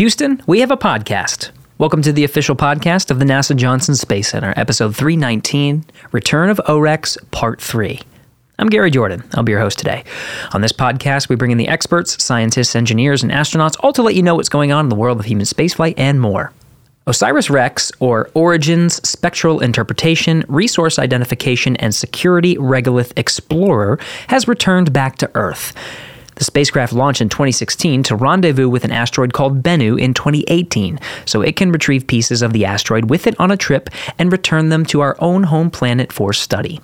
Houston, we have a podcast. Welcome to the official podcast of the NASA Johnson Space Center, episode 319 Return of OREX, Part 3. I'm Gary Jordan. I'll be your host today. On this podcast, we bring in the experts, scientists, engineers, and astronauts, all to let you know what's going on in the world of human spaceflight and more. OSIRIS REx, or Origins Spectral Interpretation, Resource Identification, and Security Regolith Explorer, has returned back to Earth. The spacecraft launched in 2016 to rendezvous with an asteroid called Bennu in 2018, so it can retrieve pieces of the asteroid with it on a trip and return them to our own home planet for study.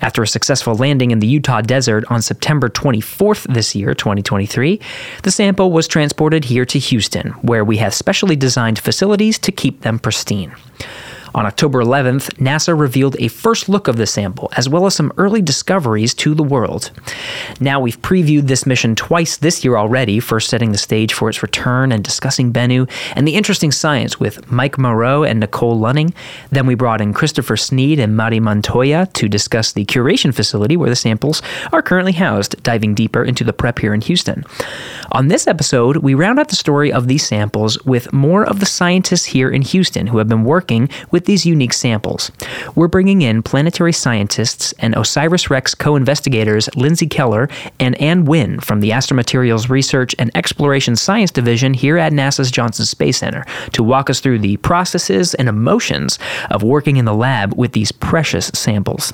After a successful landing in the Utah desert on September 24th this year, 2023, the sample was transported here to Houston, where we have specially designed facilities to keep them pristine. On October 11th, NASA revealed a first look of the sample, as well as some early discoveries to the world. Now, we've previewed this mission twice this year already, first setting the stage for its return and discussing Bennu and the interesting science with Mike Moreau and Nicole Lunning. Then we brought in Christopher Snead and Mari Montoya to discuss the curation facility where the samples are currently housed, diving deeper into the prep here in Houston. On this episode, we round out the story of these samples with more of the scientists here in Houston who have been working with these unique samples. We're bringing in planetary scientists and OSIRIS REx co investigators Lindsay Keller and Ann Nguyen from the Astromaterials Research and Exploration Science Division here at NASA's Johnson Space Center to walk us through the processes and emotions of working in the lab with these precious samples.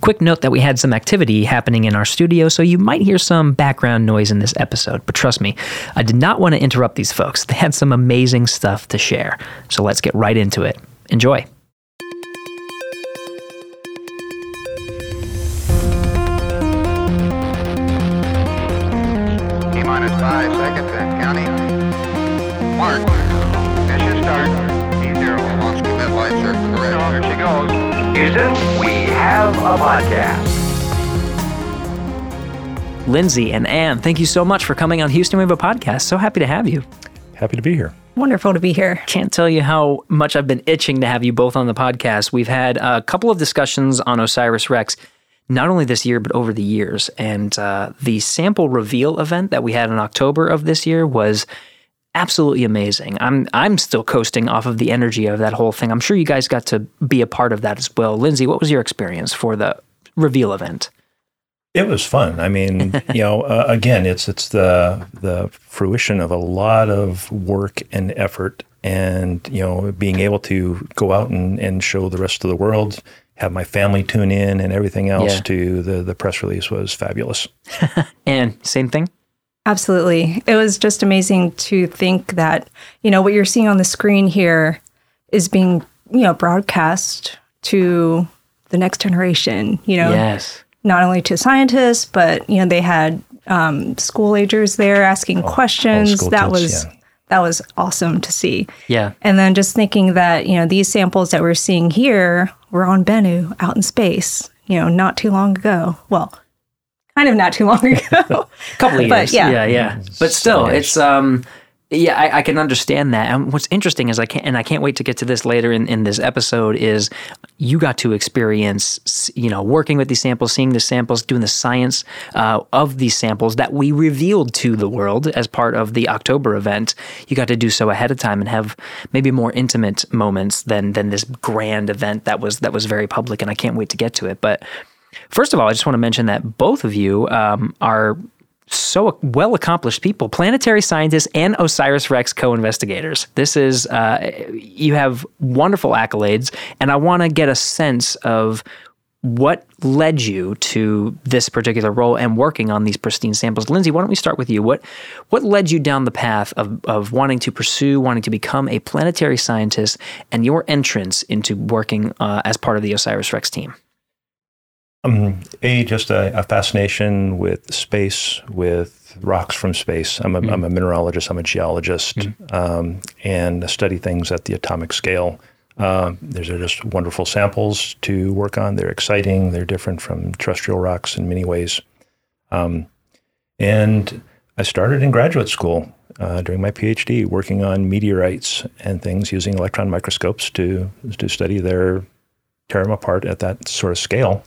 Quick note that we had some activity happening in our studio, so you might hear some background noise in this episode, but trust me, I did not want to interrupt these folks. They had some amazing stuff to share. So let's get right into it. Enjoy. T minus five seconds and counting. Mark. Mission start. T0. Launch commit light circle correct. There she goes. Houston, we have a podcast. Lindsay and Ann, thank you so much for coming on Houston We have a podcast. So happy to have you. Happy to be here. Wonderful to be here. Can't tell you how much I've been itching to have you both on the podcast. We've had a couple of discussions on Osiris Rex, not only this year, but over the years. And uh, the sample reveal event that we had in October of this year was absolutely amazing. I'm I'm still coasting off of the energy of that whole thing. I'm sure you guys got to be a part of that as well. Lindsay, what was your experience for the reveal event? It was fun. I mean, you know, uh, again, it's it's the the fruition of a lot of work and effort, and you know, being able to go out and, and show the rest of the world, have my family tune in, and everything else Yeah. to the the press release was fabulous. And same thing? Absolutely. It was just amazing to think that, you know, what you're seeing on the screen here is being, you know, broadcast to the next generation, you know, Yes. Not only to scientists, but, you know, they had um, school agers there asking questions. school that kids, was yeah. that was awesome to see. Yeah. And then just thinking that, you know, these samples that we're seeing here were on Bennu out in space, you know, not too long ago. Well, kind of not too long ago. a couple of But, years. yeah. yeah, yeah. But still, Seven it's um, yeah, I, I can understand that. And what's interesting is I can't, and I can't wait to get to this later in, in this episode. Is you got to experience, you know, working with these samples, seeing the samples, doing the science uh, of these samples that we revealed to the world as part of the October event. You got to do so ahead of time and have maybe more intimate moments than than this grand event that was that was very public. And I can't wait to get to it, but. First of all, I just want to mention that both of you um, are so well accomplished people, planetary scientists and OSIRIS REx co investigators. This is, uh, you have wonderful accolades, and I want to get a sense of what led you to this particular role and working on these pristine samples. Lindsay, why don't we start with you? What what led you down the path of, of wanting to pursue, wanting to become a planetary scientist, and your entrance into working uh, as part of the OSIRIS REx team? Um, a just a, a fascination with space, with rocks from space. I'm a, am a mineralogist. I'm a geologist, um, and study things at the atomic scale. Uh, these are just wonderful samples to work on. They're exciting. They're different from terrestrial rocks in many ways. Um, and I started in graduate school uh, during my PhD, working on meteorites and things using electron microscopes to to study their tear them apart at that sort of scale,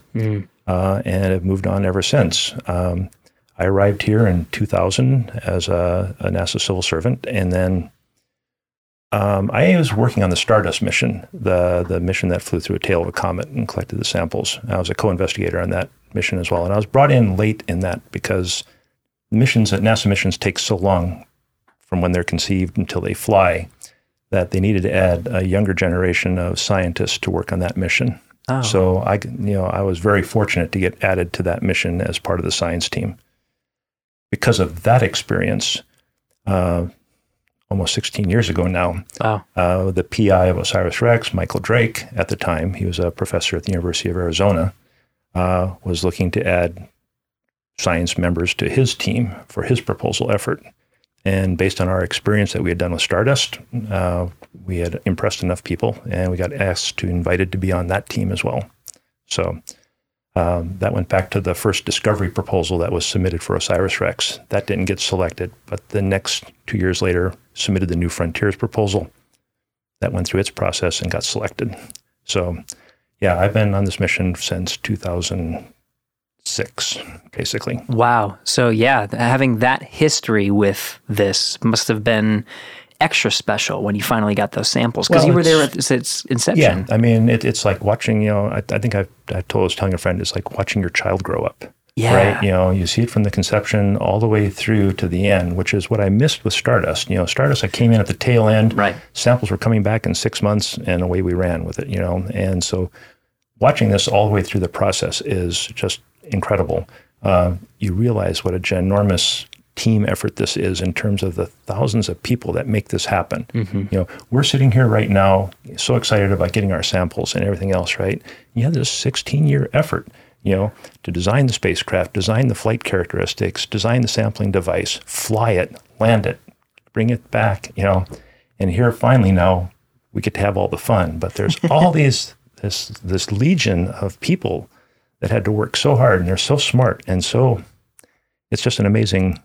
uh, and have moved on ever since. Um, I arrived here in 2000 as a, a NASA civil servant, and then Um, I was working on the Stardust mission, the the mission that flew through a tail of a comet and collected the samples. I was a co-investigator on that mission as well, and I was brought in late in that because missions at NASA missions take so long from when they're conceived until they fly that they needed to add a younger generation of scientists to work on that mission. Oh. So I, you know, I was very fortunate to get added to that mission as part of the science team. Because of that experience, uh, almost 16 years ago now, Wow. uh, the PI of OSIRIS REx, Michael Drake, at the time, he was a professor at the University of Arizona, uh, was looking to add science members to his team for his proposal effort. And based on our experience that we had done with Stardust, uh, we had impressed enough people, and we got asked to invited to be on that team as well. So um, that went back to the first discovery proposal that was submitted for OSIRIS REx. That didn't get selected, but the next two years later, submitted the New Frontiers proposal. That went through its process and got selected. So, yeah, I've been on this mission since 2006, basically. Wow. So yeah, having that history with this must have been extra special when you finally got those samples because Well, you were there at its, its inception. Yeah, I mean, it, it's like watching, you know, I, I think I've, I told, I was telling a friend, it's like watching your child grow up. Yeah. Right. You know, you see it from the conception all the way through to the end, which is what I missed with Stardust. You know, Stardust, I came in at the tail end. Right. Samples were coming back in six months, and away we ran with it, you know. And so watching this all the way through the process is just incredible. Uh, you realize what a ginormous team effort this is in terms of the thousands of people that make this happen. You know, we're sitting here right now, so excited about getting our samples and everything else, right? You have this 16 year effort, you know, to design the spacecraft, design the flight characteristics, design the sampling device, fly it, land it, bring it back, you know. And here finally now we get to have all the fun, but there's all these this this legion of people that had to work so hard and they're so smart and so it's just an amazing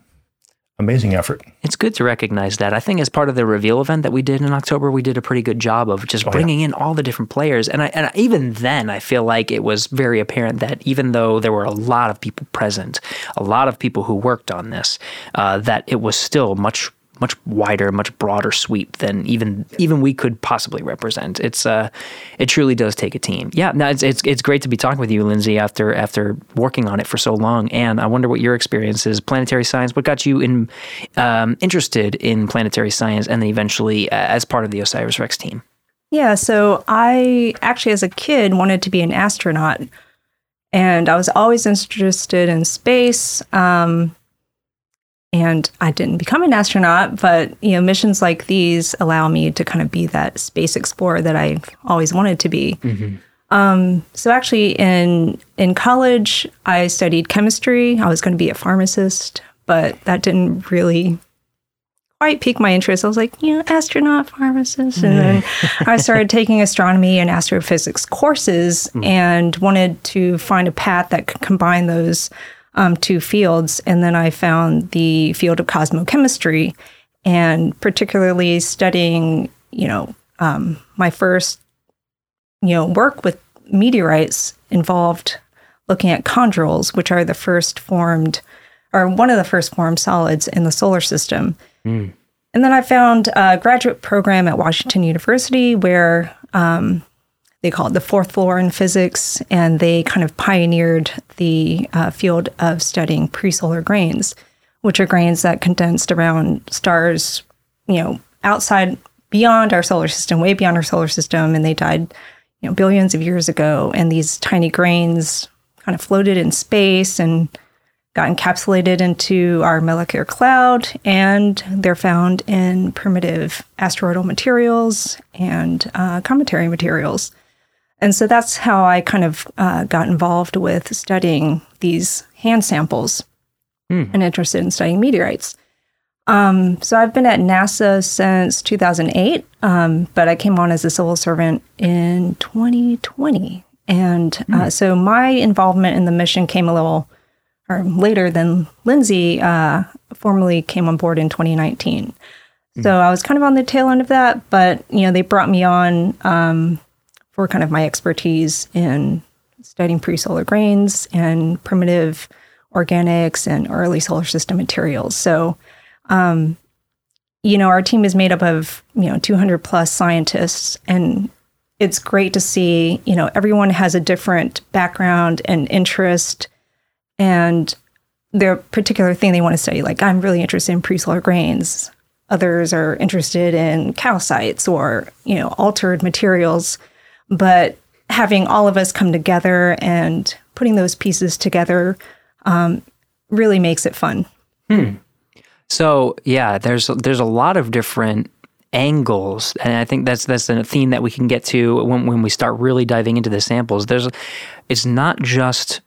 amazing effort. It's good to recognize that. I think as part of the reveal event that we did in October, we did a pretty good job of just Oh, yeah. bringing in all the different players. And I, and I- even then, I feel like it was very apparent that even though there were a lot of people present, a lot of people who worked on this, uh, that it was still much much wider, much broader sweep than even even we could possibly represent. It's uh, it truly does take a team. Yeah, no, it's it's it's great to be talking with you, Lindsay, after after working on it for so long. And I wonder what your experience is. Planetary science. What got you in um, interested in planetary science, and then eventually uh, as part of the Osiris Rex team? Yeah, so I actually, as a kid, wanted to be an astronaut, and I was always interested in space. Um, and I didn't become an astronaut, but you know, missions like these allow me to kind of be that space explorer that I've always wanted to be. Mm-hmm. Um, so actually, in in college, I studied chemistry. I was going to be a pharmacist, but that didn't really quite piqued my interest. I was like, you know, astronaut, pharmacist. And then mm-hmm. I started taking astronomy and astrophysics courses mm. and wanted to find a path that could combine those um, two fields. And then I found the field of cosmochemistry and particularly studying, you know, um, my first, you know, work with meteorites involved looking at chondrules, which are the first formed or one of the first formed solids in the solar system. And then I found a graduate program at Washington University where um, they call it the fourth floor in physics, and they kind of pioneered the uh, field of studying pre-solar grains, which are grains that condensed around stars, you know, outside beyond our solar system, way beyond our solar system, and they died, you know, billions of years ago. And these tiny grains kind of floated in space and got encapsulated into our molecular cloud, and they're found in primitive asteroidal materials and uh, cometary materials. And so that's how I kind of uh, got involved with studying these hand samples and interested in studying meteorites. Um, so I've been at NASA since 2008, um, but I came on as a civil servant in 2020. And uh, so my involvement in the mission came a little or later than Lindsay uh, formally came on board in 2019. So I was kind of on the tail end of that, but you know they brought me on um, for kind of my expertise in studying pre-solar grains and primitive organics and early solar system materials. So um, you know, our team is made up of, you know, 200 plus scientists and it's great to see, you know, everyone has a different background and interest and their particular thing they want to study. Like I'm really interested in pre-solar grains. Others are interested in calcites or, you know, altered materials. But having all of us come together and putting those pieces together um, really makes it fun. So yeah, there's there's a lot of different angles, and I think that's that's a theme that we can get to when when we start really diving into the samples. There's it's not just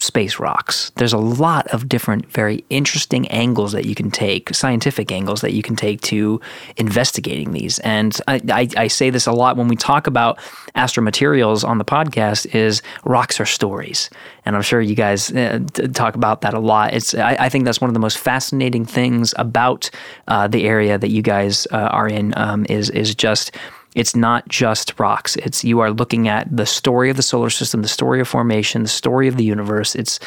space rocks. There's a lot of different, very interesting angles that you can take, scientific angles that you can take to investigating these. And I, I, I say this a lot when we talk about astromaterials on the podcast: is rocks are stories, and I'm sure you guys uh, talk about that a lot. It's I, I think that's one of the most fascinating things about uh, the area that you guys uh, are in um, is is just it's not just rocks. It's you are looking at the story of the solar system, the story of formation, the story of the universe. It's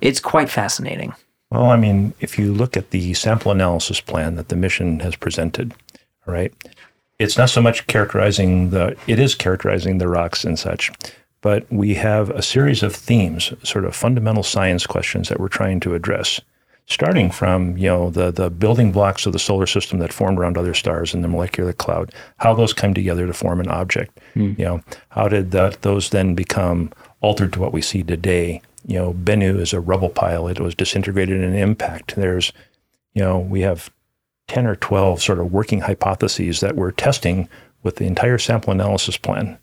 it's quite fascinating. Well, I mean, if you look at the sample analysis plan that the mission has presented, right, it's not so much characterizing the, it is characterizing the rocks and such, but we have a series of themes, sort of fundamental science questions that we're trying to address. Starting from you know the the building blocks of the solar system that formed around other stars in the molecular cloud, how those come together to form an object. Hmm. You know, how did that those then become altered to what we see today? You know, Bennu is a rubble pile. It was disintegrated in an impact. There's, you know, we have 10 or 12 sort of working hypotheses that we're testing with the entire sample analysis plan.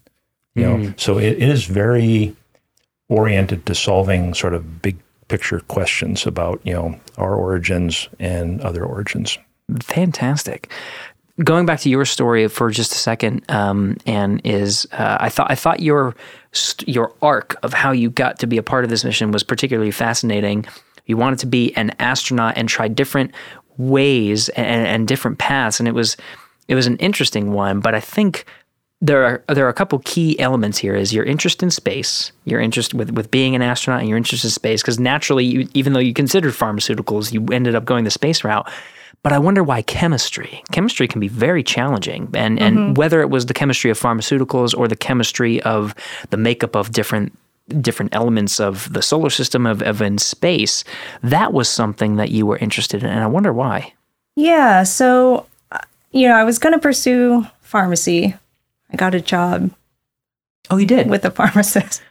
You know, hmm. so it, it is very oriented to solving sort of big picture questions about, you know, our origins and other origins. Fantastic. Going back to your story for just a second, um, and is uh, I thought I thought your your arc of how you got to be a part of this mission was particularly fascinating. You wanted to be an astronaut and try different ways and, and different paths, and it was it was an interesting one. But I think there are there are a couple key elements here is your interest in space your interest with with being an astronaut and your interest in space because naturally you, even though you considered pharmaceuticals you ended up going the space route but i wonder why chemistry chemistry can be very challenging and and whether it was the chemistry of pharmaceuticals or the chemistry of the makeup of different different elements of the solar system of, of in space that was something that you were interested in and i wonder why Yeah. So, uh, you know, I was going to pursue pharmacy. I got a job oh you did with a pharmacist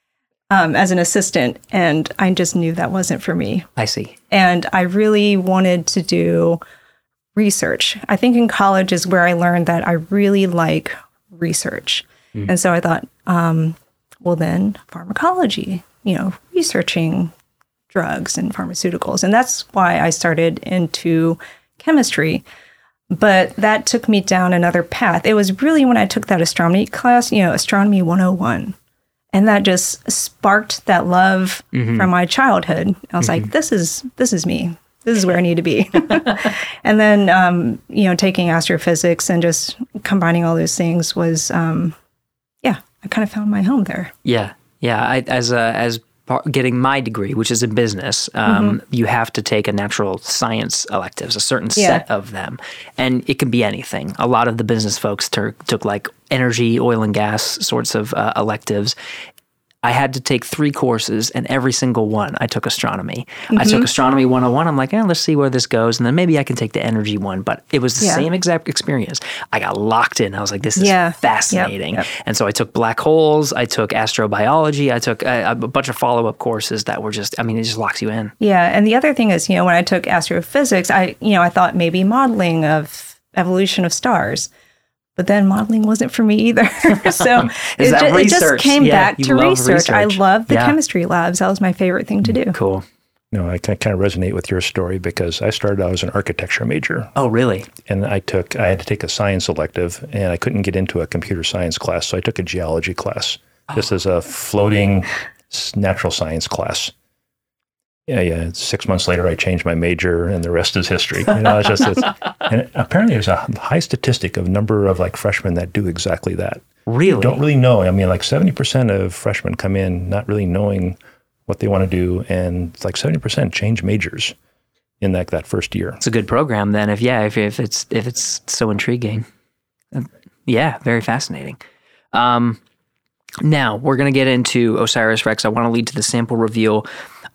um, as an assistant, and I just knew that wasn't for me. i see And I really wanted to do research. I think in college is where I learned that I really like research. And so I thought, um, well, then pharmacology, you know, researching drugs and pharmaceuticals. And that's why I started into chemistry. But that took me down another path. It was really when I took that astronomy class, you know, Astronomy 101. And that just sparked that love from my childhood. I was like, this is this is me. This is where I need to be. and then um, you know, taking astrophysics and just combining all those things was um, yeah, I kind of found my home there. Yeah, yeah. I, as a, as getting my degree, which is in business, um, you have to take a natural science electives, a certain Yeah. set of them, and it can be anything. A lot of the business folks tur- took like energy, oil and gas sorts of uh, electives. I had to take three courses, and every single one I took astronomy. I took astronomy 101. I'm like, eh, let's see where this goes. And then maybe I can take the energy one. But it was the Yeah. same exact experience. I got locked in. I was like, this is Yeah. Yep. fascinating. Yep. And so I took black holes, I took astrobiology, I took a, a bunch of follow up courses that were just, I mean, it just locks you in. Yeah, and the other thing is, you know, when I took astrophysics, I, you know, I thought maybe modeling of evolution of stars, but then modeling wasn't for me either. so it, ju- it just came Yeah, back to love research. I love the Yeah. chemistry labs. That was my favorite thing to do. Cool. You know, I kind of resonate with your story because I started out as an architecture major Oh, really? and I took I had to take a science elective and I couldn't get into a computer science class, so I took a geology class just as a floating natural science class. Yeah, yeah. Six months later, I changed my major, and the rest is history. You know, it's just it's, and apparently there's a high statistic of number of like freshmen that do exactly that. Really? Don't really know. I mean, like seventy percent of freshmen come in not really knowing what they want to do, and it's like seventy percent change majors. in that, that first year. It's a good program then. If yeah, if, if it's if it's so intriguing, Uh, yeah, very fascinating. Um, now we're gonna get into Osiris Rex. I want to lead to the sample reveal.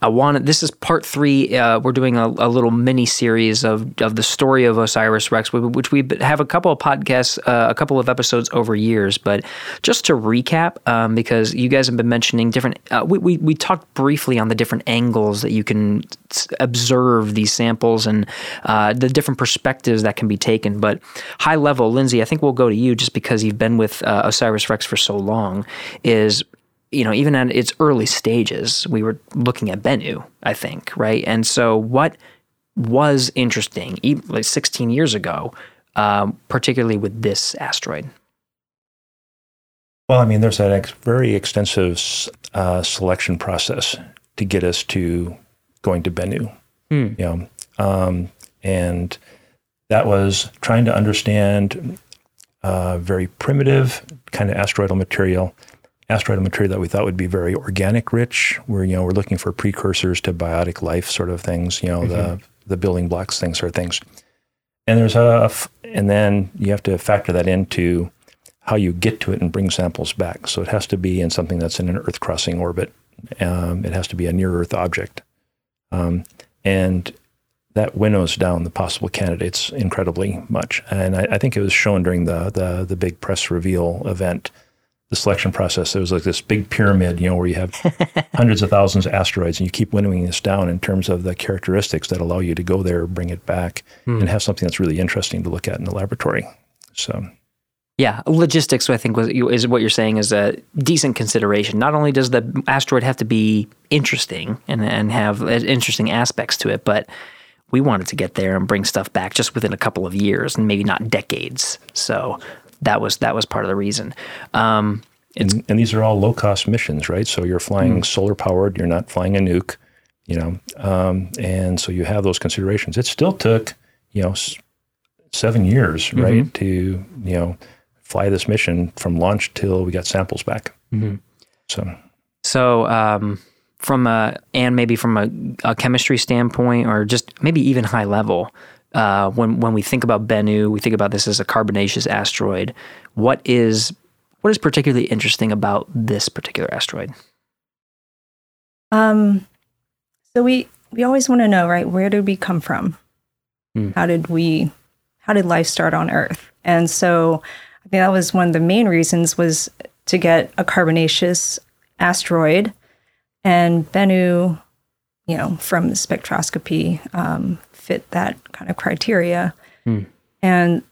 I this is part three. Uh, we're doing a, a little mini series of of the story of Osiris Rex, which we have a couple of podcasts, uh, a couple of episodes over years. But just to recap, um, because you guys have been mentioning different, uh, we, we we talked briefly on the different angles that you can observe these samples and uh, the different perspectives that can be taken. But high level, Lindsay, I think we'll go to you just because you've been with uh, Osiris Rex for so long. Is you know, even at its early stages, we were looking at Bennu, I think, right? And so, what was interesting, e- like 16 years ago, um, particularly with this asteroid? Well, I mean, there's that ex- very extensive uh, selection process to get us to going to Bennu. You know, um, and that was trying to understand uh, very primitive kind of asteroidal material, asteroidal material that we thought would be very organic rich. Where you know we're looking for precursors to biotic life, sort of things. You know, the the building blocks, things, sort of things. And there's a, f- and then you have to factor that into how you get to it and bring samples back. So it has to be in something that's in an Earth crossing orbit. Um, it has to be a near Earth object. Um, and that winnows down the possible candidates incredibly much. And I, I think it was shown during the, the, the big press reveal event, the selection process. There was like this big pyramid, you know, where you have hundreds of thousands of asteroids and you keep winnowing this down in terms of the characteristics that allow you to go there, bring it back, hmm. and have something that's really interesting to look at in the laboratory. So Yeah, logistics. I think was is what you're saying is a decent consideration. Not only does the asteroid have to be interesting and and have interesting aspects to it, but we wanted to get there and bring stuff back just within a couple of years and maybe not decades. So that was that was part of the reason. Um, and, and these are all low cost missions, right? So you're flying solar powered, you're not flying a nuke, you know, um, and so you have those considerations. It still took, you know, s- seven years, right, to you know fly this mission from launch till we got samples back. So So, um, from a and maybe from a, a chemistry standpoint, or just maybe even high level, uh, when when we think about Bennu, we think about this as a carbonaceous asteroid. What is what is particularly interesting about this particular asteroid? Um, so we we always want to know, right? Where did we come from? Hmm. How did we? How did life start on Earth? And so, I think that was one of the main reasons was to get a carbonaceous asteroid, and Bennu, you know, from the spectroscopy, um, fit that kind of criteria. And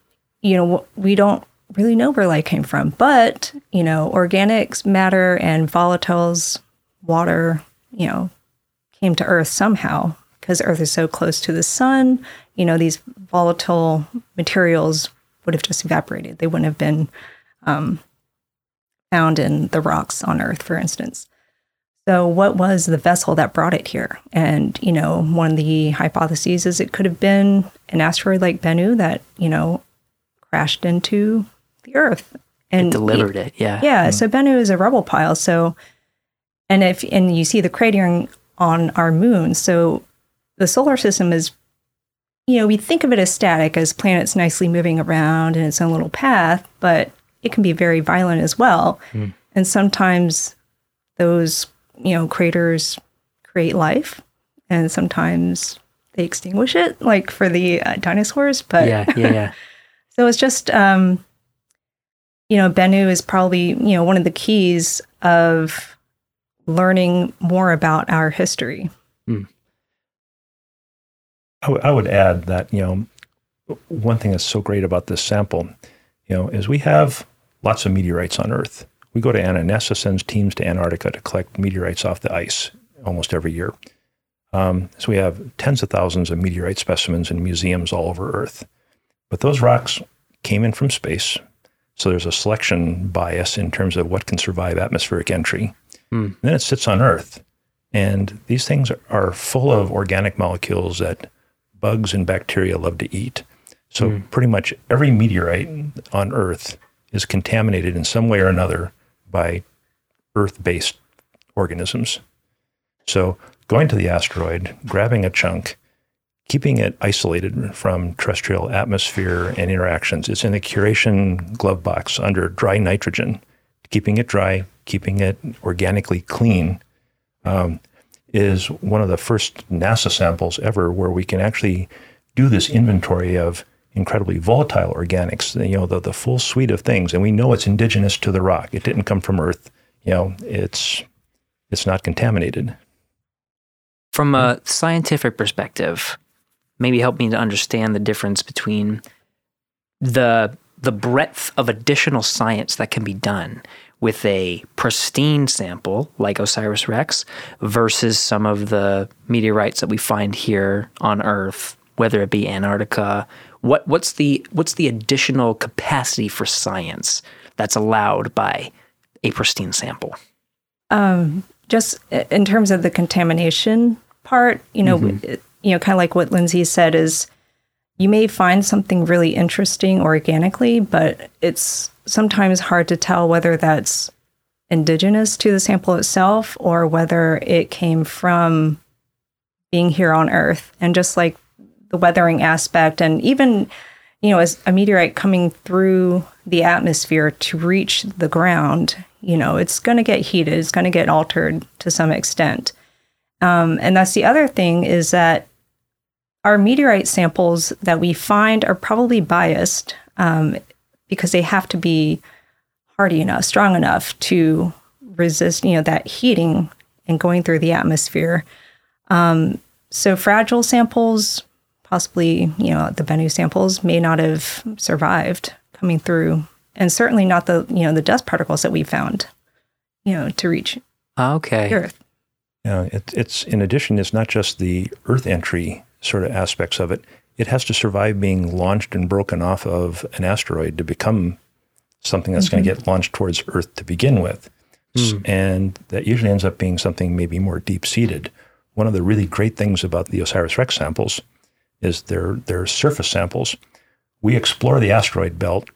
you know, we don't really know where life came from, but you know, organics, matter, and volatiles, water, you know, came to Earth somehow because Earth is so close to the sun. You know, these volatile materials would have just evaporated. They wouldn't have been um, found in the rocks on Earth, for instance. So, what was the vessel that brought it here? And, you know, one of the hypotheses is it could have been an asteroid like Bennu that, you know, crashed into the Earth and Delivered it, yeah. yeah, mm-hmm. so Bennu is a rubble pile. So, and if and you see the cratering on our moon, so the solar system is, you know, we think of it as static, as planets nicely moving around in its own little path, but it can be very violent as well. Hmm. And sometimes those, you know, craters create life, and sometimes they extinguish it, like for the uh, dinosaurs. But yeah, yeah, yeah. so it's just, um, you know, Bennu is probably, you know, one of the keys of learning more about our history. I would- I would add that, you know, one thing that's so great about this sample, you know, is we have lots of meteorites on Earth. We go to Anna, NASA sends teams to Antarctica to collect meteorites off the ice almost every year. Um, so we have tens of thousands of meteorite specimens in museums all over Earth. But those rocks came in from space. So there's a selection bias in terms of what can survive atmospheric entry. And then it sits on Earth. And these things are full of organic molecules that bugs and bacteria love to eat. So pretty much every meteorite on Earth is contaminated in some way or another by Earth-based organisms. So going to the asteroid, grabbing a chunk, keeping it isolated from terrestrial atmosphere and interactions. It's in the curation glove box under dry nitrogen, keeping it dry, keeping it organically clean. Um, is one of the first NASA samples ever where we can actually do this inventory of incredibly volatile organics, you know, the, the full suite of things. And we know it's indigenous to the rock. It didn't come from Earth. You know, it's it's not contaminated. From a scientific perspective, maybe help me to understand the difference between the the breadth of additional science that can be done with a pristine sample like Osiris Rex versus some of the meteorites that we find here on Earth, whether it be Antarctica. What what's the what's the additional capacity for science that's allowed by a pristine sample? Um, just in terms of the contamination part, you know, it, you know, kind of like what Lindsay said is you may find something really interesting organically, but it's sometimes hard to tell whether that's indigenous to the sample itself or whether it came from being here on Earth. And just like the weathering aspect, and even, you know, as a meteorite coming through the atmosphere to reach the ground, you know, it's going to get heated, it's going to get altered to some extent. Um, and that's the other thing is that our meteorite samples that we find are probably biased um, because they have to be hardy enough, strong enough to resist, you know, that heating and going through the atmosphere. Um, so fragile samples, possibly, you know, the Bennu samples may not have survived coming through, and certainly not the, you know, the dust particles that we found, you know, to reach Okay. the Earth. Yeah, it, it's in addition, it's not just the Earth entry sort of aspects of it. It has to survive being launched and broken off of an asteroid to become something that's going to mm-hmm. get launched towards Earth to begin with. S- hmm. And that usually ends up being something maybe more deep seated. One of the really great things about the OSIRIS REx samples is they're, they're surface samples. We explore the asteroid belt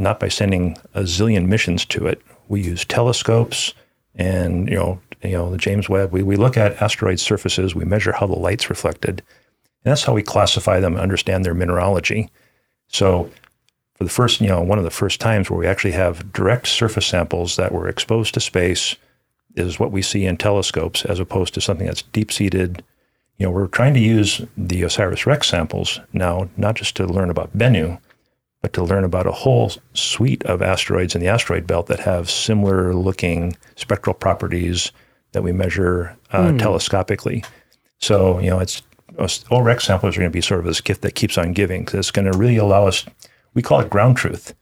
not by sending a zillion missions to it. We use telescopes and you know you know the James Webb. We, we look at asteroid surfaces. We measure how the light's reflected, and that's how we classify them and understand their mineralogy. So for the first, you know, one of the first times where we actually have direct surface samples that were exposed to space is what we see in telescopes as opposed to something that's deep seated. You know, we're trying to use the OSIRIS REx samples now, not just to learn about Bennu, but to learn about a whole suite of asteroids in the asteroid belt that have similar looking spectral properties that we measure uh, telescopically. So, you know, it's OREX samplers are going to be sort of this gift that keeps on giving because it's going to really allow us, we call it ground truth.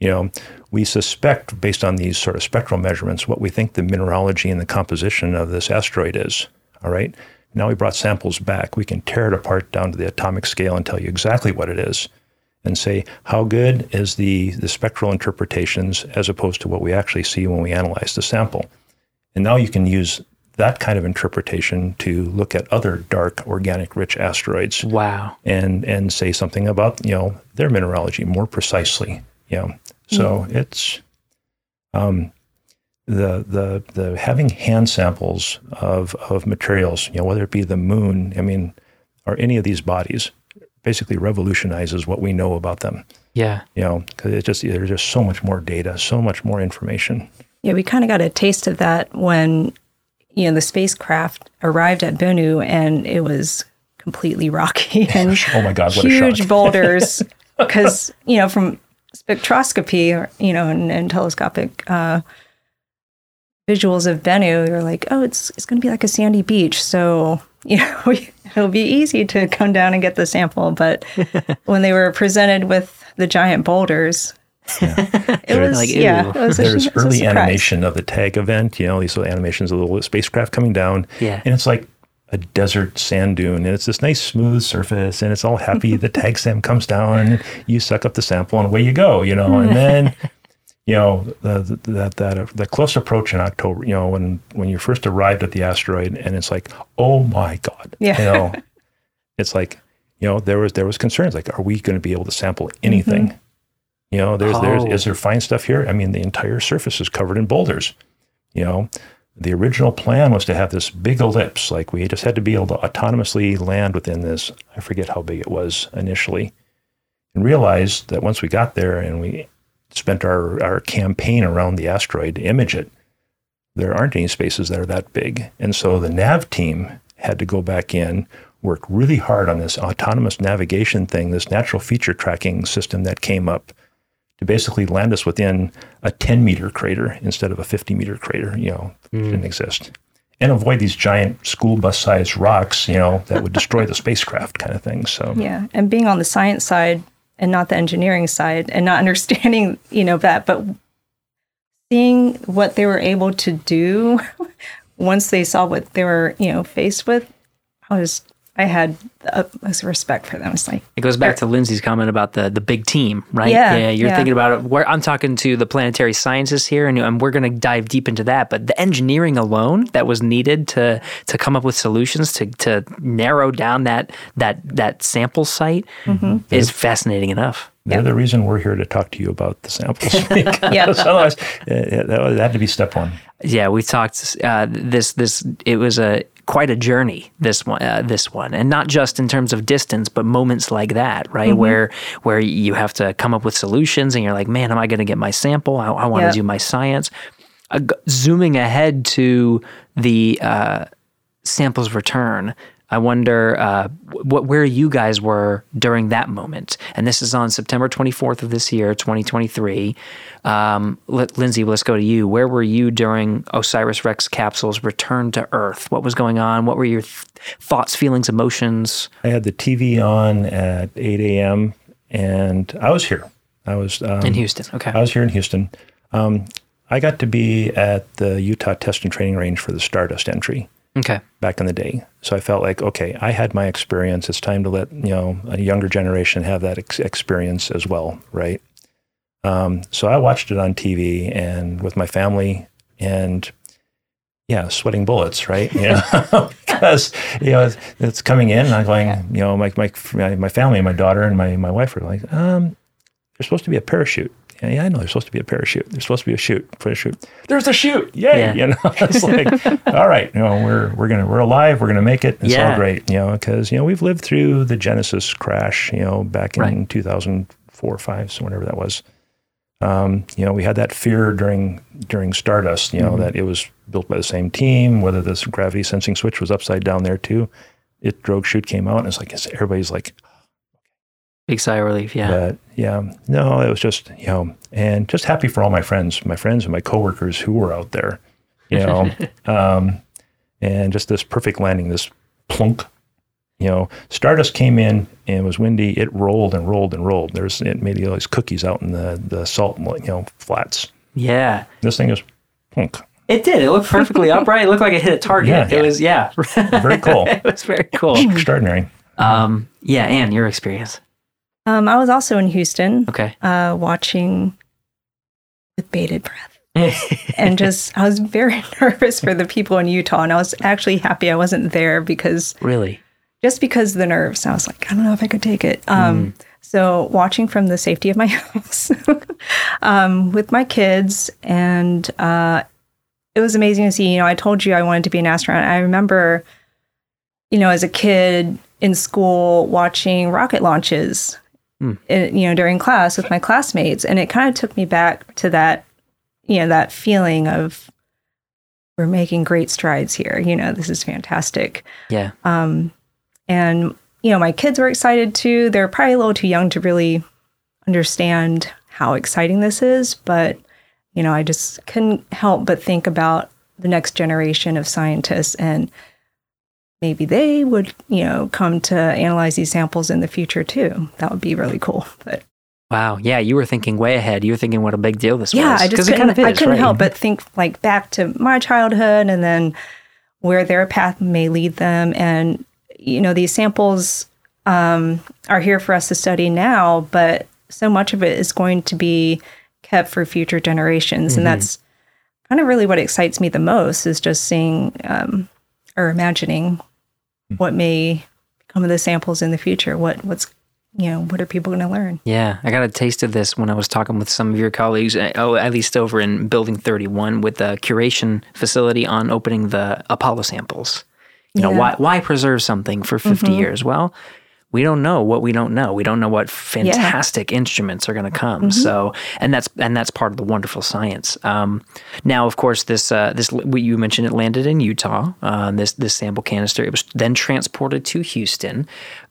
You know, we suspect based on these sort of spectral measurements what we think the mineralogy and the composition of this asteroid is. All right. Now we brought samples back. We can tear it apart down to the atomic scale and tell you exactly what it is and say how good is the, the spectral interpretations as opposed to what we actually see when we analyze the sample. And now you can use that kind of interpretation to look at other dark organic rich asteroids Wow. and and say something about you know their mineralogy more precisely. You know, so it's um, the the the having hand samples of of materials. You know, whether it be the moon, I mean, or any of these bodies, basically revolutionizes what we know about them. Yeah. You know, because it just there's just so much more data, so much more information. Yeah, we kind of got a taste of that when you know the spacecraft arrived at Bennu and it was completely rocky and Oh my God, what huge boulders because you know from spectroscopy or you know and, and telescopic uh, visuals of Bennu, you're like, oh, it's it's going to be like a sandy beach, so you know we, it'll be easy to come down and get the sample. But when they were presented with the giant boulders, it was Like, yeah, it was a, There's was a early animation of the tag event. You know, these little animations of the little spacecraft coming down. Yeah. And it's like a desert sand dune, and it's this nice smooth surface, and it's all happy. the TAGSAM comes down, and you suck up the sample, and away you go. You know, and then. You know the, the, that that uh, the close approach in October. You know when when you first arrived at the asteroid, and it's like, oh my god. Yeah. You know, it's like you know there was there was concerns like, are we going to be able to sample anything? Mm-hmm. You know, there's there's Oh. is there oh. fine stuff here? I mean, the entire surface is covered in boulders. You know, the original plan was to have this big ellipse, like we just had to be able to autonomously land within this. I forget how big it was initially, and realized that once we got there and we spent our, our campaign around the asteroid to image it, there aren't any spaces that are that big. And so the nav team had to go back in, work really hard on this autonomous navigation thing, this natural feature tracking system that came up to basically land us within a 10 meter crater instead of a 50 meter crater, you know, mm. didn't exist. And avoid these giant school bus sized rocks, you know, that would destroy the spacecraft kind of thing. So, yeah. And being on the science side and not the engineering side and not understanding, you know, that, but seeing what they were able to do once they saw what they were, you know, faced with, I was I had the utmost respect for them. It's like it goes back to Lindsay's comment about the the big team, right? Yeah, yeah you're yeah. thinking about it. Where I'm talking to the planetary scientists here, and, and we're going to dive deep into that. But the engineering alone that was needed to to come up with solutions to to narrow down that that that sample site mm-hmm. is fascinating enough. They're yep. the reason we're here to talk to you about the samples. yeah. Otherwise, uh, that had to be step one. Yeah, we talked uh, this. This it was a quite a journey this one uh, this one and not just in terms of distance but moments like that right mm-hmm. where where you have to come up with solutions and you're like man am i going to get my sample i, I want to yep. do my science uh, zooming ahead to the uh, samples return I wonder uh, what where you guys were during that moment. And this is on September 24th of this year, 2023. Um, let, Lindsay, let's go to you. Where were you during OSIRIS REx capsule's return to Earth? What was going on? What were your th- thoughts, feelings, emotions? I had the TV on at 8 a.m. and I was here. I was um, in Houston. Okay, I was here in Houston. Um, I got to be at the Utah Test and Training Range for the Stardust entry. Okay. Back in the day, so I felt like, okay, I had my experience. It's time to let you know a younger generation have that ex- experience as well, right? Um, so I watched it on TV and with my family, and yeah, sweating bullets, right? You know, because you know it's coming in, and I'm going, you know, my my my family, my daughter, and my my wife are like, um, there's supposed to be a parachute yeah, yeah, I know there's supposed to be a parachute. There's supposed to be a chute for a chute. There's a chute. Yay. Yeah. You know, it's like, all right, you know, we're, we're going to, we're alive. We're going to make it. It's yeah. all great, you know, because, you know, we've lived through the Genesis crash, you know, back in right. 2004 or five, so whenever that was. Um, you know, we had that fear during, during Stardust, you know, mm-hmm. that it was built by the same team, whether this gravity sensing switch was upside down there too. It drogue chute came out and it's like, everybody's like, Big sigh of relief, yeah. But yeah, no, it was just, you know, and just happy for all my friends, my friends and my coworkers who were out there, you know, um, and just this perfect landing, this plunk, you know, Stardust came in and it was windy. It rolled and rolled and rolled. There's, it made all these cookies out in the, the salt, you know, flats. Yeah. This thing is plunk. It did. It looked perfectly upright. It looked like it hit a target. Yeah. It was, yeah. very cool. it was very cool. Extraordinary. Um, yeah. And your experience. Um, I was also in Houston. Okay. Uh, watching with bated breath. and just, I was very nervous for the people in Utah. And I was actually happy I wasn't there because. Really? Just because of the nerves. I was like, I don't know if I could take it. Um, mm. So, watching from the safety of my house um, with my kids. And uh, it was amazing to see. You know, I told you I wanted to be an astronaut. I remember, you know, as a kid in school watching rocket launches mm. you know, during class with my classmates. And it kind of took me back to that, you know, that feeling of we're making great strides here. You know, this is fantastic. Yeah. Um, and, you know, my kids were excited too. They're probably a little too young to really understand how exciting this is, but, you know, I just couldn't help but think about the next generation of scientists and maybe they would, you know, come to analyze these samples in the future too. That would be really cool. But wow, yeah, you were thinking way ahead. You were thinking what a big deal this yeah, was. Yeah, I just couldn't, kind of is, I couldn't right? help but think like back to my childhood and then where their path may lead them. And you know, these samples um, are here for us to study now, but so much of it is going to be kept for future generations, mm-hmm. and that's kind of really what excites me the most is just seeing um, or imagining what may come of the samples in the future, what what's you know, what are people going to learn? Yeah, I got a taste of this when I was talking with some of your colleagues, uh, oh, at least over in Building 31 with the curation facility on opening the Apollo samples. You know, Yeah. why, why preserve something for 50 years? Well, we don't know what we don't know. We don't know what fantastic instruments are going to come. So, and that's and that's part of the wonderful science. Um, now, of course, this uh, this you mentioned it landed in Utah. Uh, this this sample canister. It was then transported to Houston.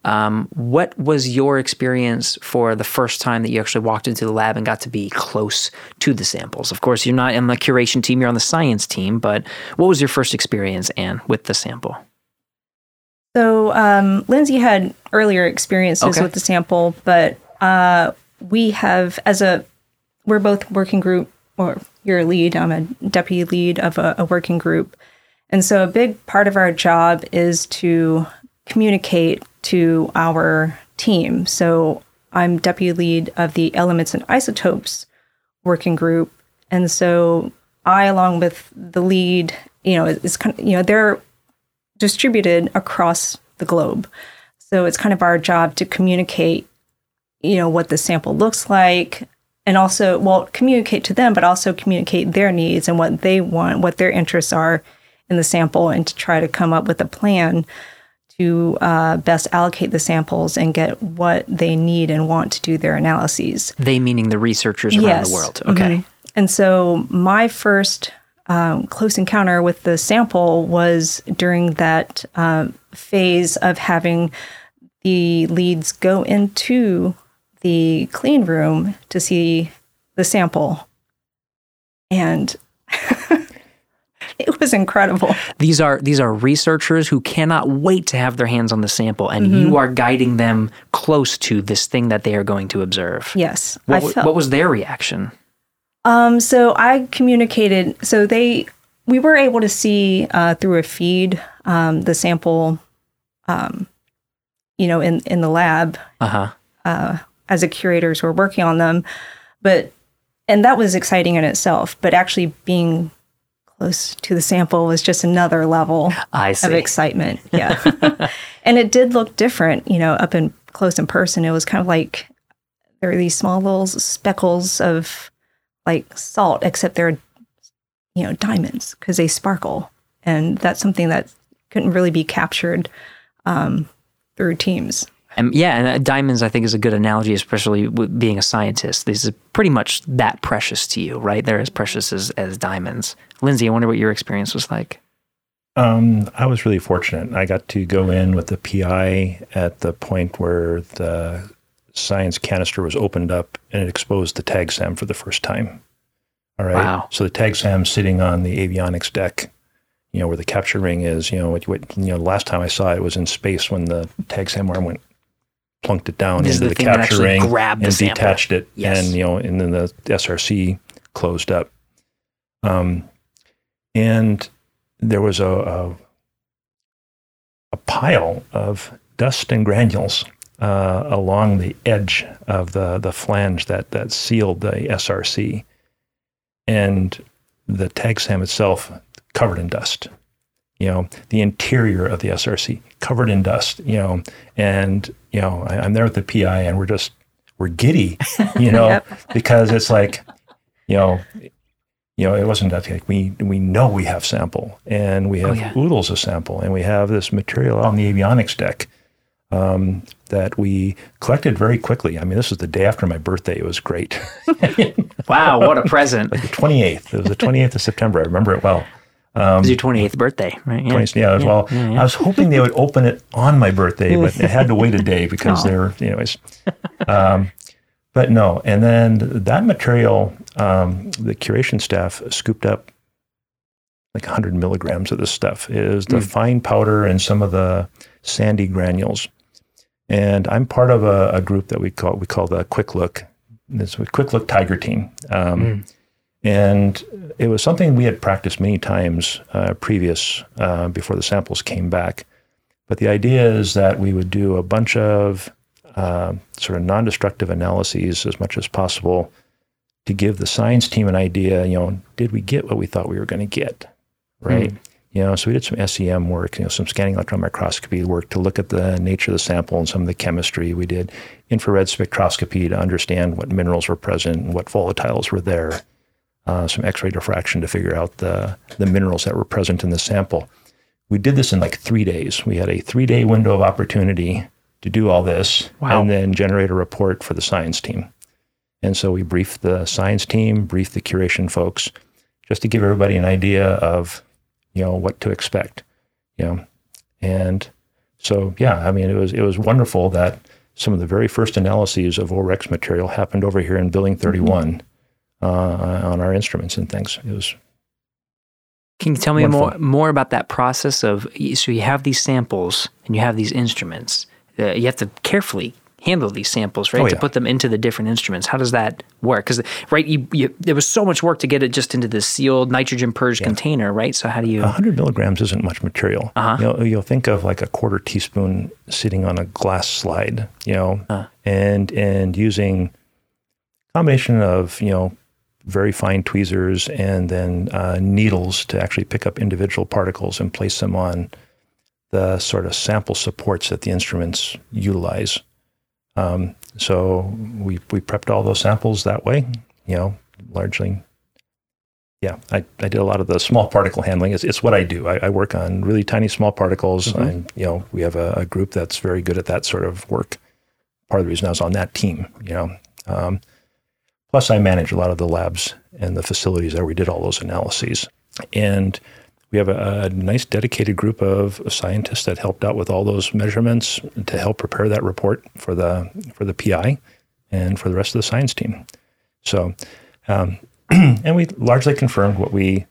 Um, what was your experience for the first time that you actually walked into the lab and got to be close to the samples? Of course, you're not on the curation team; you're on the science team. But what was your first experience, Ann, with the sample? So um, Lindsay had earlier experiences Okay. with the sample, but uh, we have as a we're both working group, or you're a lead. I'm a deputy lead of a, a working group, and so a big part of our job is to communicate to our team. So I'm deputy lead of the elements and isotopes working group, and so I, along with the lead, you know, is kind of you know they're distributed across the globe. So it's kind of our job to communicate, you know, what the sample looks like and also, well, communicate to them, but also communicate their needs and what they want, what their interests are in the sample, and to try to come up with a plan to uh, best allocate the samples and get what they need and want to do their analyses. They meaning the researchers around the world. Okay. Mhm. And so my first um, close encounter with the sample was during that um, phase of having the leads go into the clean room to see the sample. And it was incredible. These are these are researchers who cannot wait to have their hands on the sample, and Mm-hmm. you are guiding them close to this thing that they are going to observe. Yes. What, felt, what was their reaction? Um, so I communicated. So they, we were able to see uh, through a feed um, the sample, um, you know, in in the lab Uh huh. as the curators were working on them, but and that was exciting in itself. But actually being close to the sample was just another level I of see. excitement. Yeah, and it did look different, you know, up in close in person. It was kind of like there are these small little speckles of like salt, except they're you know diamonds because they sparkle, and that's something that couldn't really be captured um, through teams. And yeah, and uh, diamonds I think is a good analogy, especially with being a scientist. This is pretty much that precious to you, right? They're as precious as, as diamonds. Lindsay, I wonder what your experience was like. Um, I was really fortunate. I got to go in with the PI at the point where the science canister was opened up and it exposed the TAGSAM for the first time. All right. Wow. So the TAGSAM sitting on the avionics deck, you know, where the capture ring is, you know, what, what you know, the last time I saw it was in space when the TAGSAM arm went plunked it down This into the the, capture ring grabbed and sample. detached it Yes. and you know, and then the SRC closed up. Um, and there was a, a a pile of dust and granules uh, along the edge of the the flange that that sealed the SRC, and the TAGSAM itself covered in dust. You know, the interior of the SRC covered in dust. You know, and you know, I, I'm there with the PI, and we're just we're giddy. You know, Yep. because it's like, you know, you know, it wasn't that like we we know we have sample and we have yeah. oodles of sample and we have this material on the avionics deck um, that we collected very quickly. I mean, this was the day after my birthday. It was great. Wow, what a present. the 28th. It was the 28th of September. I remember it well. it was your 28th birthday, right? Yeah. 20, yeah, well, I was hoping they would open it on my birthday, but it had to wait a day because they're, anyways. Um, but no, and then that material, um, the curation staff scooped up like 100 milligrams of this stuff. It is the fine powder and some of the sandy granules. And I'm part of a, a group that we call we call the Quick Look. A Quick Look Tiger Team. Um, and it was something we had practiced many times uh, previous uh, before the samples came back. But the idea is that we would do a bunch of uh, sort of non-destructive analyses as much as possible to give the science team an idea. You know, did we get what we thought we were going to get? Right? You know, so we did some SEM work, you know, some scanning electron microscopy work to look at the nature of the sample and some of the chemistry. We did infrared spectroscopy to understand what minerals were present and what volatiles were there. Uh, some X-ray diffraction to figure out the the minerals that were present in the sample. We did this in like three days. We had a three-day window of opportunity to do all this Wow. and then generate a report for the science team. And so we briefed the science team, briefed the curation folks, just to give everybody an idea of, you know, what to expect, you know. And so, yeah, I mean, it was it was wonderful that some of the very first analyses of OREx material happened over here in Building 31 uh, on our instruments and things. It was Can you tell me Wonderful. more more about that process of so you have these samples and you have these instruments. Uh, you have to carefully handle these samples, right? Oh, To put them into the different instruments. How does that work? Because right, you, you, there was so much work to get it just into this sealed nitrogen purged container, right? So how do you? 100 milligrams isn't much material. Uh-huh. You know, you'll think of like a quarter teaspoon sitting on a glass slide, you know, Uh. and and using combination of you know very fine tweezers and then uh, needles to actually pick up individual particles and place them on the sort of sample supports that the instruments utilize. Um, so we we prepped all those samples that way, you know, largely yeah, I, I did a lot of the small particle handling. It's, it's what I do. I, I work on really tiny small particles. Mm-hmm. And, you know, we have a, a group that's very good at that sort of work. Part of the reason I was on that team, you know. Um, plus, I manage a lot of the labs and the facilities where we did all those analyses. And we have a, a nice dedicated group of scientists that helped out with all those measurements to help prepare that report for the for the PI and for the rest of the science team. So, um, and we largely confirmed what we,